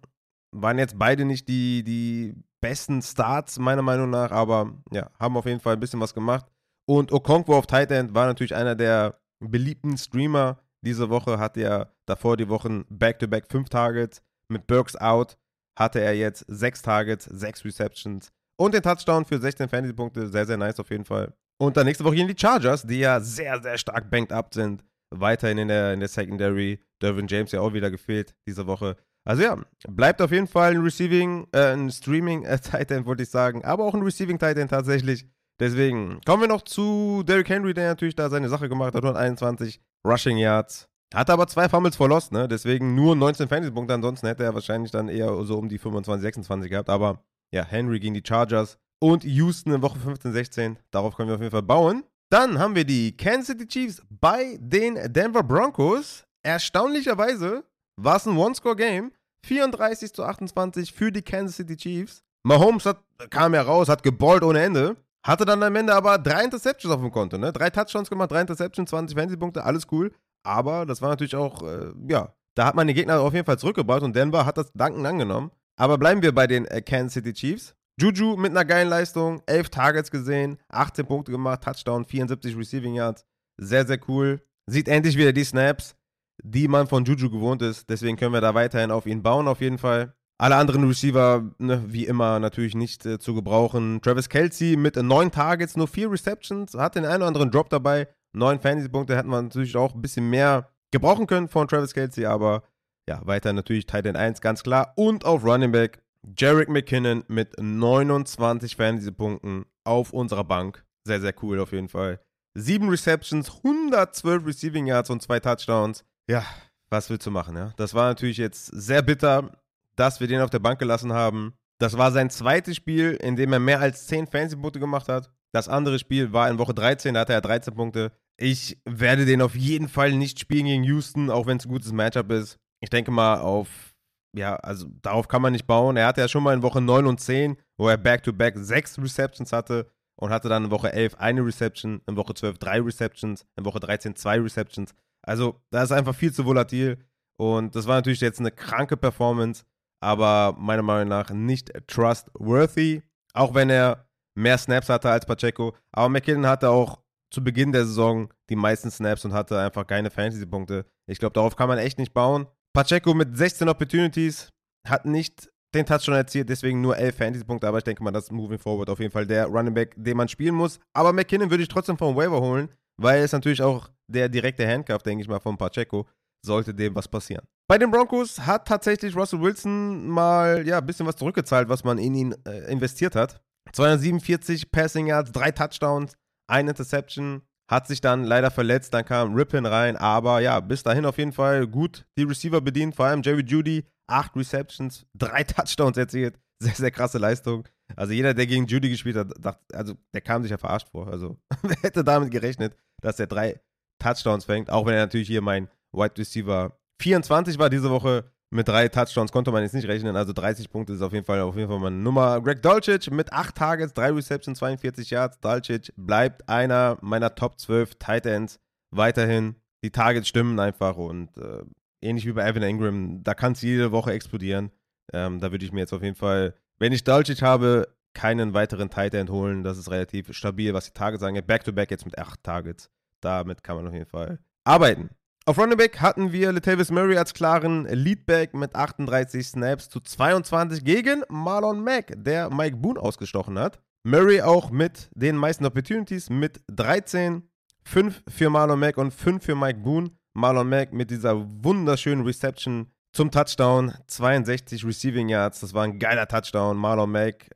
Waren jetzt beide nicht die, die besten Starts, meiner Meinung nach, aber ja, haben auf jeden Fall ein bisschen was gemacht. Und Okonkwo auf Tight End war natürlich einer der beliebten Streamer diese Woche. Hatte er davor die Wochen Back-to-Back -back fünf Targets. Mit Burks out hatte er jetzt sechs Targets, sechs Receptions und den Touchdown für 16 Fantasy-Punkte. Sehr, sehr nice auf jeden Fall. Und dann nächste Woche gehen die Chargers, die ja sehr, sehr stark banked up sind. Weiterhin in der, in der Secondary. Dervin James ja auch wieder gefehlt diese Woche. Also ja, bleibt auf jeden Fall ein Receiving, äh, ein Streaming äh, Titan, wollte ich sagen, aber auch ein Receiving Titan tatsächlich. Deswegen kommen wir noch zu Derrick Henry, der natürlich da seine Sache gemacht hat, 121 Rushing Yards. Hat aber zwei Fumbles verlost, ne? Deswegen nur 19 Fantasy-Punkte. Ansonsten hätte er wahrscheinlich dann eher so um die 25, 26 gehabt. Aber ja, Henry gegen die Chargers und Houston in Woche 15, 16. Darauf können wir auf jeden Fall bauen. Dann haben wir die Kansas City Chiefs bei den Denver Broncos. Erstaunlicherweise war es ein One-Score-Game. 34 zu 28 für die Kansas City Chiefs. Mahomes hat, kam ja raus, hat geballt ohne Ende. Hatte dann am Ende aber drei Interceptions auf dem Konto. Ne? Drei Touchdowns gemacht, drei Interceptions, 20 Fantasy-Punkte, alles cool. Aber das war natürlich auch, äh, ja, da hat man den Gegner auf jeden Fall zurückgebaut und Denver hat das Danken angenommen. Aber bleiben wir bei den äh, Kansas City Chiefs. Juju mit einer geilen Leistung, 11 Targets gesehen, 18 Punkte gemacht, Touchdown, 74 Receiving Yards. Sehr, sehr cool. Sieht endlich wieder die Snaps die man von Juju gewohnt ist. Deswegen können wir da weiterhin auf ihn bauen, auf jeden Fall. Alle anderen Receiver, ne, wie immer, natürlich nicht äh, zu gebrauchen. Travis Kelsey mit neun Targets, nur vier Receptions, hat den einen oder anderen Drop dabei. Neun Fantasy-Punkte hätten wir natürlich auch ein bisschen mehr gebrauchen können von Travis Kelsey, aber ja, weiter natürlich Titan 1, ganz klar. Und auf Running Back Jarek McKinnon mit 29 Fantasy-Punkten auf unserer Bank. Sehr, sehr cool auf jeden Fall. Sieben Receptions, 112 Receiving Yards und zwei Touchdowns. Ja, was willst du machen, ja? Das war natürlich jetzt sehr bitter, dass wir den auf der Bank gelassen haben. Das war sein zweites Spiel, in dem er mehr als 10 Fantasy-Punkte gemacht hat. Das andere Spiel war in Woche 13, da hatte er 13 Punkte. Ich werde den auf jeden Fall nicht spielen gegen Houston, auch wenn es ein gutes Matchup ist. Ich denke mal auf, ja, also darauf kann man nicht bauen. Er hatte ja schon mal in Woche 9 und 10, wo er Back-to-Back -back 6 Receptions hatte und hatte dann in Woche 11 eine Reception, in Woche 12 drei Receptions, in Woche 13 zwei Receptions. Also, da ist einfach viel zu volatil. Und das war natürlich jetzt eine kranke Performance, aber meiner Meinung nach nicht trustworthy. Auch wenn er mehr Snaps hatte als Pacheco. Aber McKinnon hatte auch zu Beginn der Saison die meisten Snaps und hatte einfach keine Fantasy-Punkte. Ich glaube, darauf kann man echt nicht bauen. Pacheco mit 16 Opportunities hat nicht den Touchdown erzielt, deswegen nur 11 Fantasy-Punkte, aber ich denke mal, das ist moving forward auf jeden Fall der Running Back, den man spielen muss. Aber McKinnon würde ich trotzdem vom Waiver holen, weil es natürlich auch der direkte Handcuff, denke ich mal, von Pacheco, sollte dem was passieren. Bei den Broncos hat tatsächlich Russell Wilson mal ja, ein bisschen was zurückgezahlt, was man in ihn äh, investiert hat. 247 Passing Yards, drei Touchdowns, ein Interception, hat sich dann leider verletzt, dann kam Rippin rein, aber ja, bis dahin auf jeden Fall gut die Receiver bedient, vor allem Jerry Judy, acht Receptions, drei Touchdowns erzielt, sehr, sehr krasse Leistung. Also jeder, der gegen Judy gespielt hat, dachte, also der kam sich ja verarscht vor. Also wer hätte damit gerechnet, dass er drei Touchdowns fängt, auch wenn er natürlich hier mein Wide Receiver 24 war diese Woche. Mit drei Touchdowns konnte man jetzt nicht rechnen, also 30 Punkte ist auf jeden Fall auf jeden Fall meine Nummer. Greg Dolcic mit 8 Targets, 3 Receptions, 42 Yards. Dolcic bleibt einer meiner Top 12 Tight Ends weiterhin. Die Targets stimmen einfach und äh, ähnlich wie bei Evan Ingram, da kann es jede Woche explodieren. Ähm, da würde ich mir jetzt auf jeden Fall, wenn ich Dolcic habe, keinen weiteren Tight End holen. Das ist relativ stabil, was die Targets angeht. Back-to-back -back jetzt mit 8 Targets. Damit kann man auf jeden Fall arbeiten. Auf Running Back hatten wir Latavius Murray als klaren Leadback mit 38 Snaps zu 22 gegen Marlon Mack, der Mike Boone ausgestochen hat. Murray auch mit den meisten Opportunities mit 13, 5 für Marlon Mack und 5 für Mike Boone. Marlon Mack mit dieser wunderschönen Reception zum Touchdown, 62 Receiving Yards, das war ein geiler Touchdown. Marlon Mack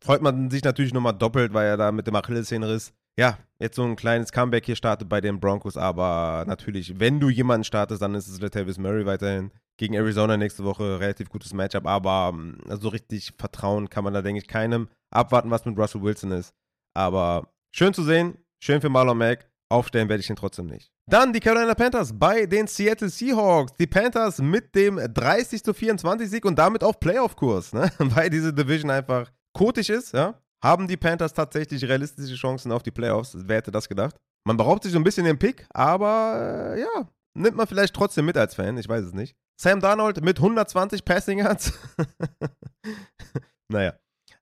freut man sich natürlich nochmal doppelt, weil er da mit dem Achillessehnenriss ja, jetzt so ein kleines Comeback hier startet bei den Broncos, aber natürlich, wenn du jemanden startest, dann ist es Latavius Murray weiterhin. Gegen Arizona nächste Woche relativ gutes Matchup, aber ähm, so also richtig vertrauen kann man da, denke ich, keinem. Abwarten, was mit Russell Wilson ist. Aber schön zu sehen, schön für Marlon Mack. Aufstellen werde ich ihn trotzdem nicht. Dann die Carolina Panthers bei den Seattle Seahawks. Die Panthers mit dem 30 zu 24 Sieg und damit auf Playoff-Kurs, ne? weil diese Division einfach kotig ist, ja haben die Panthers tatsächlich realistische Chancen auf die Playoffs. Wer hätte das gedacht? Man beraubt sich so ein bisschen den Pick, aber äh, ja, nimmt man vielleicht trotzdem mit als Fan, ich weiß es nicht. Sam Darnold mit 120 Passing Yards. naja.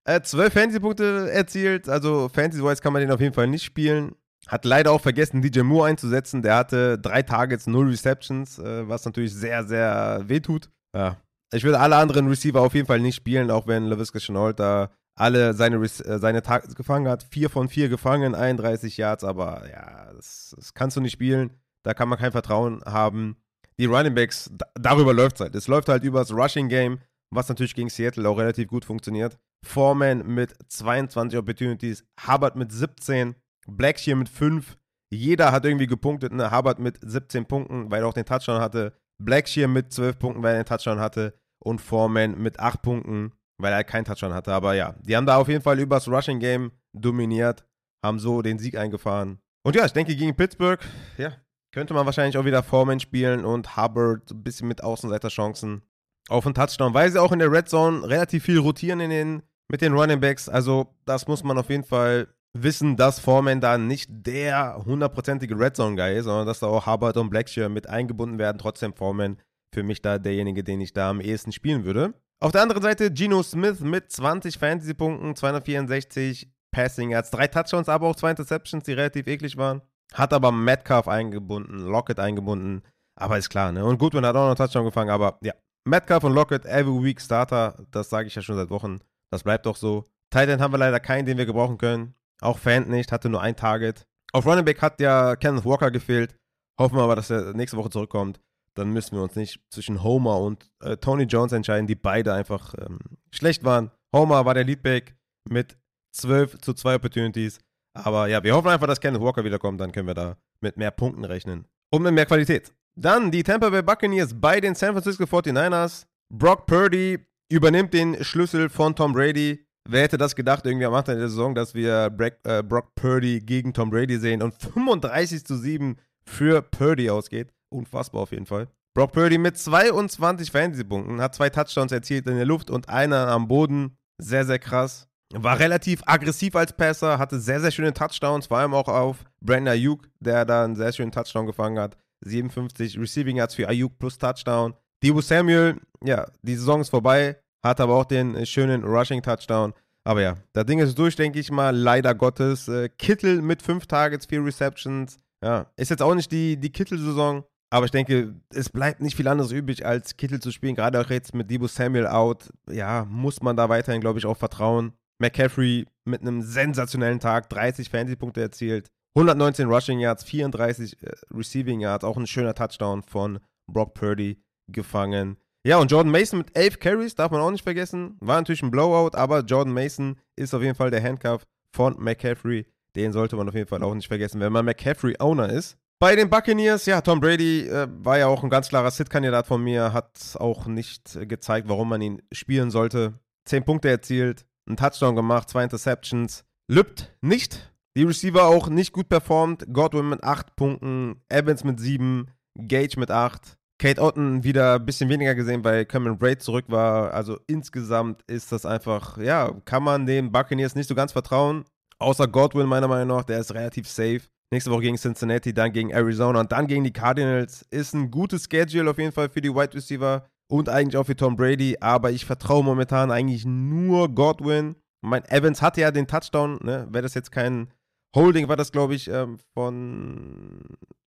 Äh, 12 Fantasy-Punkte erzielt, also Fantasy-wise kann man den auf jeden Fall nicht spielen. Hat leider auch vergessen, DJ Moore einzusetzen. Der hatte drei Targets, null Receptions, äh, was natürlich sehr, sehr wehtut. Ja. Ich würde alle anderen Receiver auf jeden Fall nicht spielen, auch wenn LaVisca Chenault da alle seine, äh, seine Targets gefangen hat. Vier von vier gefangen, 31 Yards, aber ja, das, das, kannst du nicht spielen. Da kann man kein Vertrauen haben. Die Running Backs, darüber läuft es halt. Es läuft halt über das Rushing Game, was natürlich gegen Seattle auch relativ gut funktioniert. Foreman mit 22 Opportunities, Hubbard mit 17, Blackshear mit 5. Jeder hat irgendwie gepunktet. Ne? Hubbard mit 17 Punkten, weil er auch den Touchdown hatte. Blackshear mit 12 Punkten, weil er den Touchdown hatte. Und Foreman mit 8 Punkten weil er keinen Touchdown hatte. Aber ja, die haben da auf jeden Fall übers Rushing Game dominiert, haben so den Sieg eingefahren. Und ja, ich denke, gegen Pittsburgh, ja, könnte man wahrscheinlich auch wieder Foreman spielen und Hubbard ein bisschen mit Außenseiterchancen auf einen Touchdown, weil sie auch in der Red Zone relativ viel rotieren in den, mit den Running Backs. Also, das muss man auf jeden Fall wissen, dass Foreman da nicht der hundertprozentige Red Zone Guy ist, sondern dass da auch Hubbard und Blackshear mit eingebunden werden. Trotzdem Foreman für mich da derjenige, den ich da am ehesten spielen würde. Auf der anderen Seite Geno Smith mit 20 Fantasy-Punkten, 264 Passing Yards, drei Touchdowns, aber auch zwei Interceptions, die relativ eklig waren. Hat aber Metcalf eingebunden, Lockett eingebunden. Aber ist klar, ne? Und Goodwin hat auch noch einen Touchdown gefangen, aber ja. Metcalf und Lockett, every week Starter, das sage ich ja schon seit Wochen. Das bleibt doch so. Titan haben wir leider keinen, den wir gebrauchen können. Auch Fant nicht, hatte nur ein Target. Auf Running Back hat ja Kenneth Walker gefehlt. Hoffen wir aber, dass er nächste Woche zurückkommt dann müssen wir uns nicht zwischen Homer und äh, Tony Jones entscheiden, die beide einfach ähm, schlecht waren. Homer war der Leadback mit 12 zu 2 Opportunities. Aber ja, wir hoffen einfach, dass Kenneth Walker wiederkommt, dann können wir da mit mehr Punkten rechnen. Und mit mehr Qualität. Dann die Tampa Bay Buccaneers bei den San Francisco 49ers. Brock Purdy übernimmt den Schlüssel von Tom Brady. Wer hätte das gedacht, irgendwie am Anfang der Saison, dass wir äh, Brock Purdy gegen Tom Brady sehen und 35 zu 7 für Purdy ausgeht. Unfassbar auf jeden Fall. Brock Purdy mit 22 Fantasy-Punkten, hat zwei Touchdowns erzielt in der Luft und einer am Boden. Sehr, sehr krass. War relativ aggressiv als Passer, hatte sehr, sehr schöne Touchdowns, vor allem auch auf Brandon Ayuk, der da einen sehr schönen Touchdown gefangen hat. 57 Receiving Yards für Ayuk plus Touchdown. Debo Samuel, ja, die Saison ist vorbei, hat aber auch den schönen Rushing Touchdown. Aber ja, das Ding ist durch, denke ich mal, leider Gottes. Äh, Kittel mit 5 Targets, 4 Receptions. Ja, ist jetzt auch nicht die, die Kittel-Saison, aber ich denke, es bleibt nicht viel anderes übrig, als Kittel zu spielen. Gerade auch jetzt mit Debo Samuel out. Ja, muss man da weiterhin, glaube ich, auch vertrauen. McCaffrey mit einem sensationellen Tag, 30 Fantasy-Punkte erzielt, 119 Rushing Yards, 34 äh, Receiving Yards, auch ein schöner Touchdown von Brock Purdy gefangen. Ja, und Jordan Mason mit 11 Carries, darf man auch nicht vergessen. War natürlich ein Blowout, aber Jordan Mason ist auf jeden Fall der Handcuff von McCaffrey. Den sollte man auf jeden Fall auch nicht vergessen, wenn man McCaffrey-Owner ist. Bei den Buccaneers, ja, Tom Brady äh, war ja auch ein ganz klarer Sit-Kandidat von mir, hat auch nicht gezeigt, warum man ihn spielen sollte. Zehn Punkte erzielt, einen Touchdown gemacht, zwei Interceptions. Lübt nicht. Die Receiver auch nicht gut performt. Godwin mit 8 Punkten, Evans mit 7, Gage mit 8. Kate Otten wieder ein bisschen weniger gesehen, weil Cameron Braid zurück war. Also insgesamt ist das einfach, ja, kann man den Buccaneers nicht so ganz vertrauen. Außer Godwin meiner Meinung nach, der ist relativ safe. Nächste Woche gegen Cincinnati, dann gegen Arizona und dann gegen die Cardinals. Ist ein gutes Schedule auf jeden Fall für die Wide Receiver und eigentlich auch für Tom Brady. Aber ich vertraue momentan eigentlich nur Godwin. Mein Evans hatte ja den Touchdown, ne? Wäre das jetzt kein Holding, war das, glaube ich, ähm, von,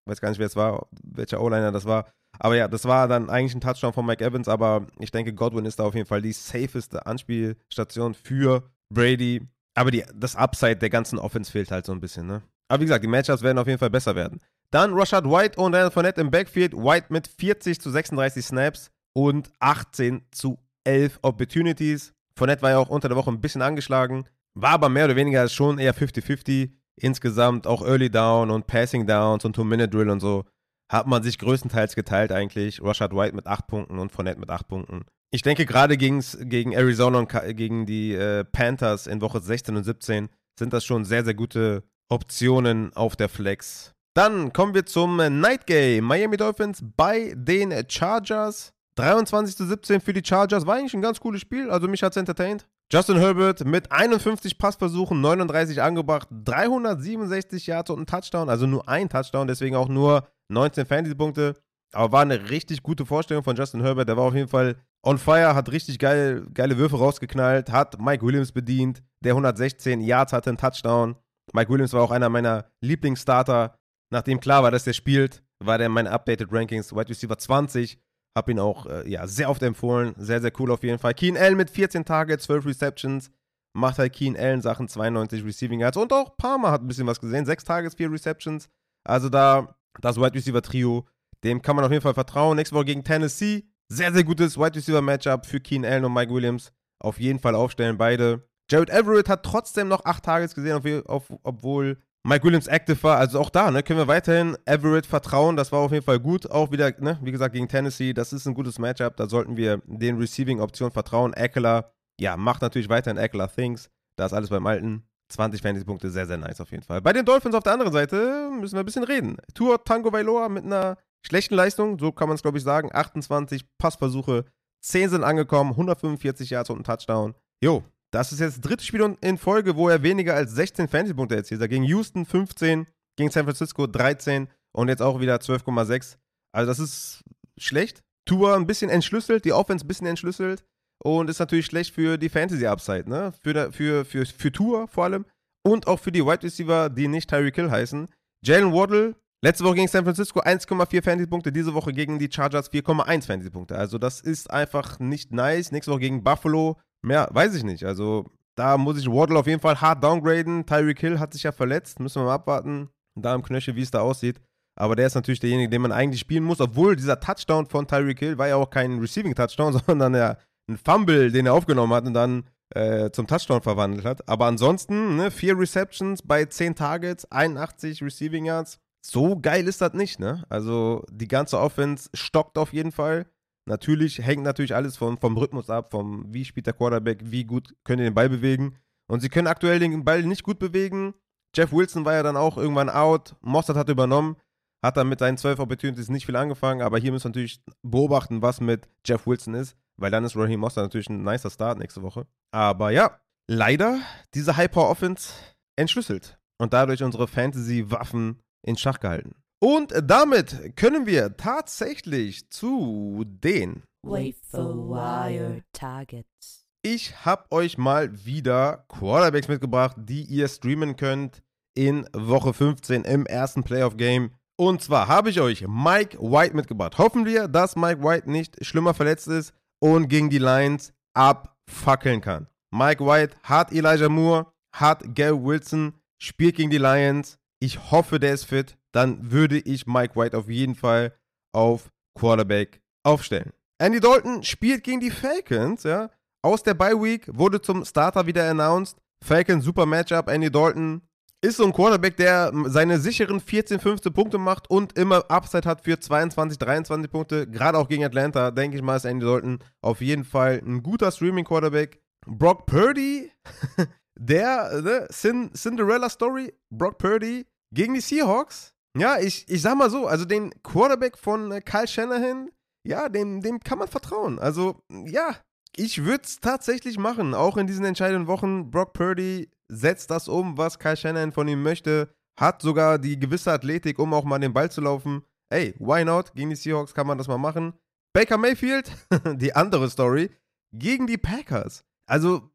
weiß gar nicht, wer es war, welcher O-Liner das war. Aber ja, das war dann eigentlich ein Touchdown von Mike Evans, aber ich denke, Godwin ist da auf jeden Fall die safeste Anspielstation für Brady. Aber die, das Upside der ganzen Offense fehlt halt so ein bisschen, ne? Aber wie gesagt, die Matchups werden auf jeden Fall besser werden. Dann Rashad White und Daniel Fournette im Backfield. White mit 40 zu 36 Snaps und 18 zu 11 Opportunities. Fournette war ja auch unter der Woche ein bisschen angeschlagen, war aber mehr oder weniger schon eher 50-50. Insgesamt auch Early Down und Passing Downs und Two-Minute-Drill und so hat man sich größtenteils geteilt eigentlich. Rashad White mit 8 Punkten und Fournette mit 8 Punkten. Ich denke, gerade gegen Arizona und gegen die äh, Panthers in Woche 16 und 17 sind das schon sehr, sehr gute Optionen auf der Flex. Dann kommen wir zum Night Game. Miami Dolphins bei den Chargers. 23 zu 17 für die Chargers. War eigentlich ein ganz cooles Spiel. Also mich hat es entertained. Justin Herbert mit 51 Passversuchen, 39 angebracht, 367 Yards und ein Touchdown. Also nur ein Touchdown, deswegen auch nur 19 Fantasy-Punkte. Aber war eine richtig gute Vorstellung von Justin Herbert. Der war auf jeden Fall on fire, hat richtig geil, geile Würfe rausgeknallt, hat Mike Williams bedient, der 116 Yards hatte, einen Touchdown. Mike Williams war auch einer meiner Lieblingsstarter. Nachdem klar war, dass der spielt, war der in meinen Updated Rankings Wide Receiver 20. Hab ihn auch äh, ja, sehr oft empfohlen. Sehr, sehr cool auf jeden Fall. Keen Allen mit 14 Targets, 12 Receptions. Macht halt Keen Allen Sachen, 92 Receiving Yards. Und auch Palmer hat ein bisschen was gesehen. 6 Targets, 4 Receptions. Also da, das Wide Receiver Trio, dem kann man auf jeden Fall vertrauen. Nächste Woche gegen Tennessee. Sehr, sehr gutes Wide Receiver Matchup für Keen Allen und Mike Williams. Auf jeden Fall aufstellen, beide. Jared Everett hat trotzdem noch 8 Targets gesehen, auf, auf, obwohl Mike Williams active war. Also auch da, ne, können wir weiterhin Everett vertrauen. Das war auf jeden Fall gut. Auch wieder, ne, wie gesagt, gegen Tennessee. Das ist ein gutes Matchup. Da sollten wir den Receiving-Optionen vertrauen. Eckler, ja, macht natürlich weiterhin Eckler Things. Da ist alles beim Alten. 20 Fantasy-Punkte, sehr, sehr nice auf jeden Fall. Bei den Dolphins auf der anderen Seite müssen wir ein bisschen reden. Tour Tango Vailoa mit einer schlechten Leistung, so kann man es, glaube ich, sagen. 28 Passversuche, 10 sind angekommen, 145 Yards und ein Touchdown. Jo, das ist jetzt das dritte Spiel in Folge, wo er weniger als 16 Fantasy-Punkte erzielt hat. Gegen Houston 15, gegen San Francisco 13 und jetzt auch wieder 12,6. Also das ist schlecht. Tour ein bisschen entschlüsselt, die Offense ein bisschen entschlüsselt und ist natürlich schlecht für die Fantasy-Upside, ne? Für, für, für, für Tour vor allem und auch für die Wide Receiver, die nicht Tyreek Hill heißen. Jalen Waddle, letzte Woche gegen San Francisco 1,4 Fantasy-Punkte, diese Woche gegen die Chargers 4,1 Fantasy-Punkte. Also das ist einfach nicht nice. Nächste Woche gegen Buffalo Mehr weiß ich nicht. Also da muss ich Waddle auf jeden Fall hart downgraden. Tyreek Hill hat sich ja verletzt. Müssen wir mal abwarten. Da im Knöchel, wie es da aussieht. Aber der ist natürlich derjenige, den man eigentlich spielen muss. Obwohl dieser Touchdown von Tyreek Hill war ja auch kein Receiving-Touchdown, sondern ja ein Fumble, den er aufgenommen hat und dann äh, zum Touchdown verwandelt hat. Aber ansonsten, ne, vier Receptions bei 10 Targets, 81 Receiving Yards. So geil ist das nicht, ne? Also die ganze Offense stockt auf jeden Fall. Natürlich hängt natürlich alles vom, vom Rhythmus ab, vom wie spielt der Quarterback, wie gut können die den Ball bewegen. Und sie können aktuell den Ball nicht gut bewegen. Jeff Wilson war ja dann auch irgendwann out. Mossad hat übernommen, hat dann mit seinen 12 Opportunities nicht viel angefangen. Aber hier müssen wir natürlich beobachten, was mit Jeff Wilson ist, weil dann ist Raheem Mossad natürlich ein nicer Start nächste Woche. Aber ja, leider diese High-Power-Offense entschlüsselt und dadurch unsere Fantasy-Waffen in Schach gehalten. Und damit können wir tatsächlich zu den Wafer Wire Targets. Ich habe euch mal wieder Quarterbacks mitgebracht, die ihr streamen könnt in Woche 15 im ersten Playoff-Game. Und zwar habe ich euch Mike White mitgebracht. Hoffen wir, dass Mike White nicht schlimmer verletzt ist und gegen die Lions abfackeln kann. Mike White hat Elijah Moore, hat Gary Wilson, spielt gegen die Lions. Ich hoffe, der ist fit dann würde ich Mike White auf jeden Fall auf Quarterback aufstellen. Andy Dalton spielt gegen die Falcons, ja. Aus der Bye Week wurde zum Starter wieder announced. Falcons super Matchup. Andy Dalton ist so ein Quarterback, der seine sicheren 14, 15 Punkte macht und immer Upside hat für 22, 23 Punkte. Gerade auch gegen Atlanta, denke ich mal, ist Andy Dalton auf jeden Fall ein guter Streaming-Quarterback. Brock Purdy, der ne, Cinderella Story, Brock Purdy gegen die Seahawks. Ja, ich, ich sag mal so, also den Quarterback von äh, Kyle Shanahan, ja, dem, dem kann man vertrauen. Also, ja, ich würde es tatsächlich machen, auch in diesen entscheidenden Wochen. Brock Purdy setzt das um, was Kyle Shanahan von ihm möchte, hat sogar die gewisse Athletik, um auch mal den Ball zu laufen. Ey, why not? Gegen die Seahawks kann man das mal machen. Baker Mayfield, die andere Story, gegen die Packers. Also,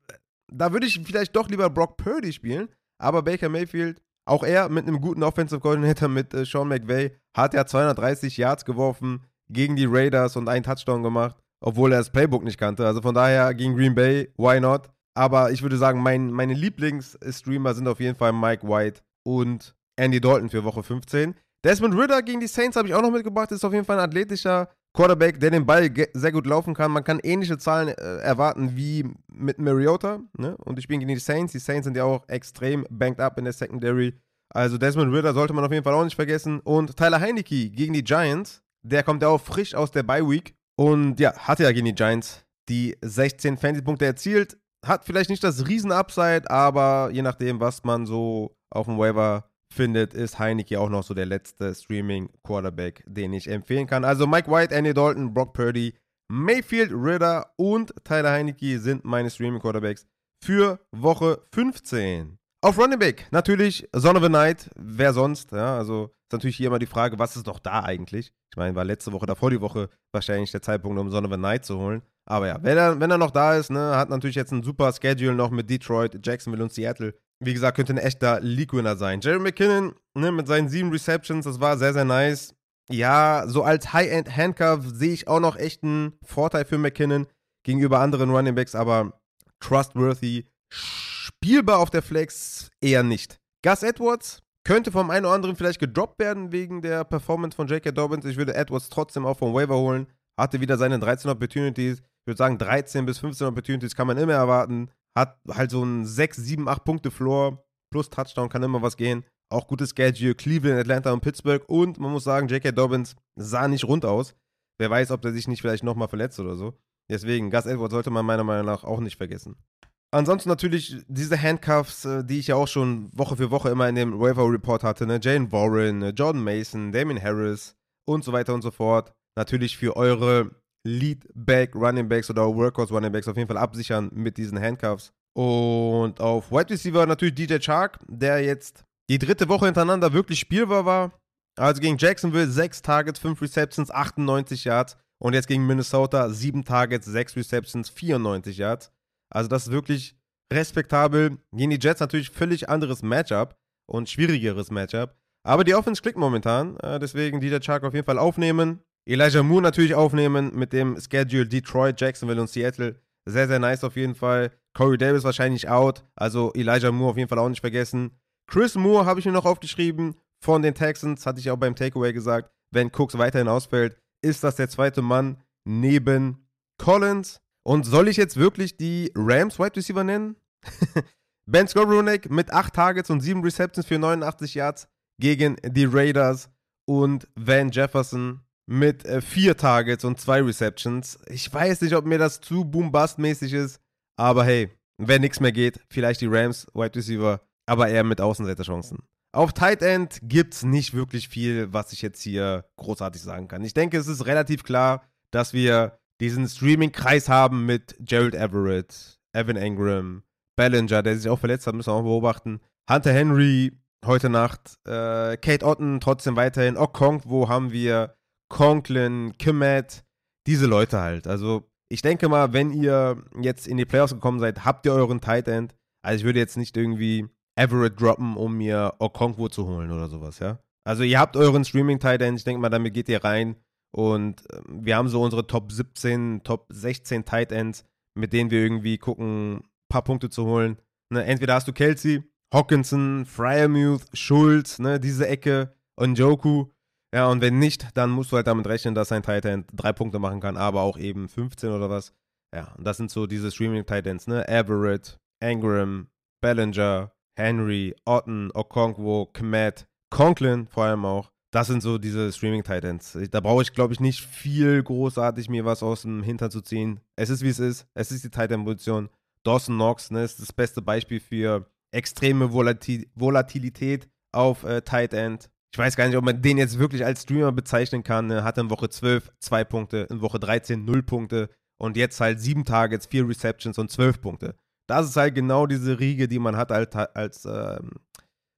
da würde ich vielleicht doch lieber Brock Purdy spielen, aber Baker Mayfield, auch er mit einem guten Offensive Coordinator mit äh, Sean McVay, hat ja 230 Yards geworfen gegen die Raiders und einen Touchdown gemacht, obwohl er das Playbook nicht kannte. Also von daher gegen Green Bay, why not? Aber ich würde sagen, mein, meine Lieblingsstreamer sind auf jeden Fall Mike White und Andy Dalton für Woche 15. Desmond Ritter gegen die Saints habe ich auch noch mitgebracht. Ist auf jeden Fall ein athletischer Quarterback, der den Ball sehr gut laufen kann. Man kann ähnliche Zahlen äh, erwarten wie mit Mariota. Ne? Und ich bin gegen die Saints. Die Saints sind ja auch extrem banked up in der Secondary. Also Desmond Ritter sollte man auf jeden Fall auch nicht vergessen. Und Tyler Heinecke gegen die Giants. Der kommt ja auch frisch aus der Bye Week. Und ja, hatte ja gegen die Giants die 16 Fantasy-Punkte erzielt. Hat vielleicht nicht das Riesen-Upside, aber je nachdem, was man so auf dem Waiver findet, ist Heineke auch noch so der letzte Streaming-Quarterback, den ich empfehlen kann. Also Mike White, Andy Dalton, Brock Purdy, Mayfield, Ritter und Tyler Heineke sind meine Streaming-Quarterbacks für Woche 15. Auf Running Back natürlich Son of a Night, wer sonst? Ja, also ist natürlich hier immer die Frage, was ist noch da eigentlich? Ich meine, war letzte Woche, davor die Woche wahrscheinlich der Zeitpunkt, um Son of a Night zu holen. Aber ja, wenn er, wenn er noch da ist, ne, hat natürlich jetzt ein super Schedule noch mit Detroit, Jacksonville und Seattle wie gesagt, könnte ein echter League-Winner sein. Jerry McKinnon ne, mit seinen sieben Receptions, das war sehr, sehr nice. Ja, so als High-End-Handcuff sehe ich auch noch echt einen Vorteil für McKinnon gegenüber anderen Running Backs, aber trustworthy, spielbar auf der Flex eher nicht. Gus Edwards könnte vom einen oder anderen vielleicht gedroppt werden wegen der Performance von J.K. Dobbins. Ich würde Edwards trotzdem auch vom Waiver holen. Hatte wieder seine 13 Opportunities. Ich würde sagen, 13 bis 15 Opportunities kann man immer erwarten. Hat halt so ein 6, 7, 8 Punkte Floor plus Touchdown, kann immer was gehen. Auch gutes Schedule, Cleveland, Atlanta und Pittsburgh. Und man muss sagen, J.K. Dobbins sah nicht rund aus. Wer weiß, ob der sich nicht vielleicht nochmal verletzt oder so. Deswegen, Gus Edwards sollte man meiner Meinung nach auch nicht vergessen. Ansonsten natürlich diese Handcuffs, äh, die ich ja auch schon Woche für Woche immer in dem Waiver Report hatte. Ne? Jane Warren, äh, Jordan Mason, Damien Harris und so weiter und so fort. Natürlich für eure Lead-Back, Running Backs oder Workhorse Running Backs auf jeden Fall absichern mit diesen Handcuffs. Und auf Wide Receiver natürlich DJ Chark, der jetzt die dritte Woche hintereinander wirklich spielbar war. Also gegen Jacksonville 6 Targets, 5 Receptions, 98 Yards. Und jetzt gegen Minnesota 7 Targets, 6 Receptions, 94 Yards. Also das ist wirklich respektabel. Gegen die Jets natürlich völlig anderes Matchup und schwierigeres Matchup. Aber die Offense klickt momentan. Äh, deswegen DJ Chark auf jeden Fall aufnehmen. Elijah Moore natürlich aufnehmen mit dem Schedule Detroit, Jacksonville und Seattle. Sehr, sehr nice auf jeden Fall. Corey Davis wahrscheinlich out. Also Elijah Moore auf jeden Fall auch nicht vergessen. Chris Moore habe ich mir noch aufgeschrieben von den Texans. Hatte ich auch beim Takeaway gesagt. Wenn Cooks weiterhin ausfällt, ist das der zweite Mann neben Collins. Und soll ich jetzt wirklich die Rams Wide Receiver nennen? ben Skowronek mit 8 Targets und 7 Receptions für 89 Yards gegen die Raiders und Van Jefferson mit äh, vier Targets und zwei Receptions. Ich weiß nicht, ob mir das zu boom-bust-mäßig ist, aber hey, wenn nichts mehr geht, vielleicht die Rams, Wide Receiver, aber eher mit Außenseiterchancen. Auf Tight End gibt es nicht wirklich viel, was ich jetzt hier großartig sagen kann. Ich denke, es ist relativ klar, dass wir diesen Streaming-Kreis haben mit Gerald Everett, Evan Engram, Ballinger, der sich auch verletzt hat, müssen wir auch beobachten. Hunter Henry heute Nacht, äh, Kate Otten trotzdem weiterhin, Okong, wo haben wir Conklin, Kimet, diese Leute halt. Also ich denke mal, wenn ihr jetzt in die Playoffs gekommen seid, habt ihr euren Tight End. Also ich würde jetzt nicht irgendwie Everett droppen, um mir Okonkwo zu holen oder sowas, ja. Also ihr habt euren Streaming Tight End. Ich denke mal, damit geht ihr rein. Und ähm, wir haben so unsere Top 17, Top 16 Tight Ends, mit denen wir irgendwie gucken, ein paar Punkte zu holen. Ne, entweder hast du Kelsey, Hawkinson, Fryermuth, Schulz, ne, diese Ecke, und Joku. Ja, und wenn nicht, dann musst du halt damit rechnen, dass ein Titan drei Punkte machen kann, aber auch eben 15 oder was. Ja, und das sind so diese Streaming-Titans, ne? Everett, Engram, Bellinger, Henry, Otten, Okonkwo, Kmet, Conklin vor allem auch. Das sind so diese Streaming-Titans. Da brauche ich, glaube ich, nicht viel großartig mir was aus dem Hintern zu ziehen. Es ist, wie es ist. Es ist die Titan-Position. Dawson Knox ne, ist das beste Beispiel für extreme Volatil Volatilität auf äh, Tight End. Ich weiß gar nicht, ob man den jetzt wirklich als Streamer bezeichnen kann. Er hatte in Woche 12 zwei Punkte, in Woche 13 0 Punkte und jetzt halt sieben Targets, vier Receptions und 12 Punkte. Das ist halt genau diese Riege, die man hat als, als ähm,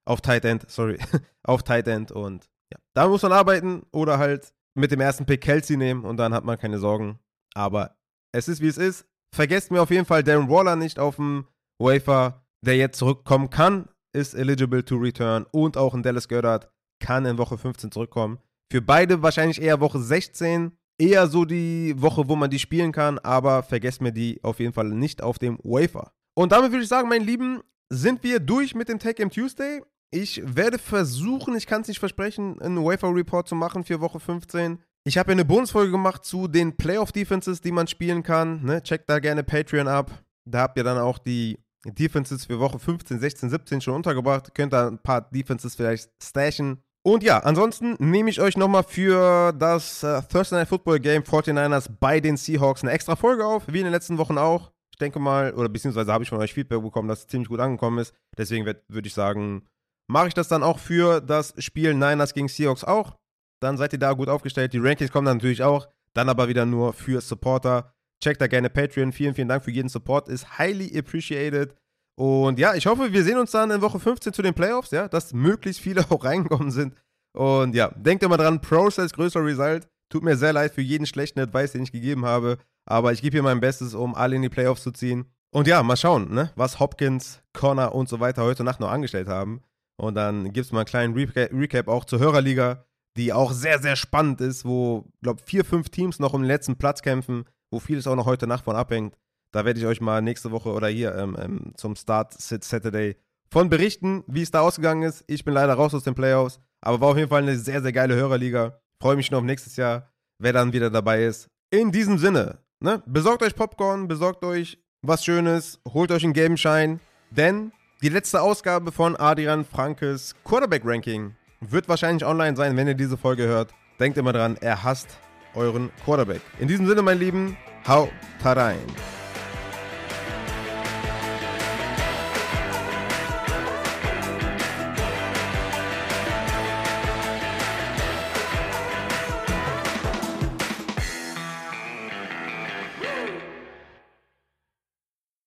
auf Tight End, sorry, auf Tight End und ja, da muss man arbeiten oder halt mit dem ersten Pick Kelsey nehmen und dann hat man keine Sorgen. Aber es ist wie es ist. Vergesst mir auf jeden Fall Darren Waller nicht auf dem Wafer, der jetzt zurückkommen kann, ist eligible to return und auch ein Dallas Goddard kann in Woche 15 zurückkommen. Für beide wahrscheinlich eher Woche 16, eher so die Woche, wo man die spielen kann, aber vergesst mir die auf jeden Fall nicht auf dem Wafer. Und damit würde ich sagen, meine Lieben, sind wir durch mit dem Tech Game Tuesday. Ich werde versuchen, ich kann es nicht versprechen, einen Wafer Report zu machen für Woche 15. Ich habe ja eine Bonusfolge gemacht zu den Playoff Defenses, die man spielen kann. Ne? Checkt da gerne Patreon ab. Da habt ihr dann auch die Defenses für Woche 15, 16, 17 schon untergebracht. Könnt da ein paar Defenses vielleicht stashen. Und ja, ansonsten nehme ich euch nochmal für das äh, Thursday Night Football Game 49ers bei den Seahawks eine extra Folge auf, wie in den letzten Wochen auch. Ich denke mal, oder beziehungsweise habe ich von euch Feedback bekommen, dass es ziemlich gut angekommen ist. Deswegen würde ich sagen, mache ich das dann auch für das Spiel Niners gegen Seahawks auch. Dann seid ihr da gut aufgestellt. Die Rankings kommen dann natürlich auch. Dann aber wieder nur für Supporter. Checkt da gerne Patreon. Vielen, vielen Dank für jeden Support. Ist highly appreciated. Und ja, ich hoffe, wir sehen uns dann in Woche 15 zu den Playoffs, ja, dass möglichst viele auch reingekommen sind. Und ja, denkt immer dran, Process größer Result. Tut mir sehr leid für jeden schlechten Advice, den ich gegeben habe. Aber ich gebe hier mein Bestes, um alle in die Playoffs zu ziehen. Und ja, mal schauen, ne, was Hopkins, Connor und so weiter heute Nacht noch angestellt haben. Und dann gibt es mal einen kleinen Recap auch zur Hörerliga, die auch sehr, sehr spannend ist, wo, glaube vier, fünf Teams noch um den letzten Platz kämpfen, wo vieles auch noch heute Nacht von abhängt. Da werde ich euch mal nächste Woche oder hier ähm, ähm, zum Start Saturday von berichten, wie es da ausgegangen ist. Ich bin leider raus aus den Playoffs, aber war auf jeden Fall eine sehr, sehr geile Hörerliga. Freue mich schon auf nächstes Jahr, wer dann wieder dabei ist. In diesem Sinne, ne, besorgt euch Popcorn, besorgt euch was Schönes, holt euch einen gelben Schein, denn die letzte Ausgabe von Adrian Frankes Quarterback Ranking wird wahrscheinlich online sein, wenn ihr diese Folge hört. Denkt immer dran, er hasst euren Quarterback. In diesem Sinne, mein Lieben, hau rein.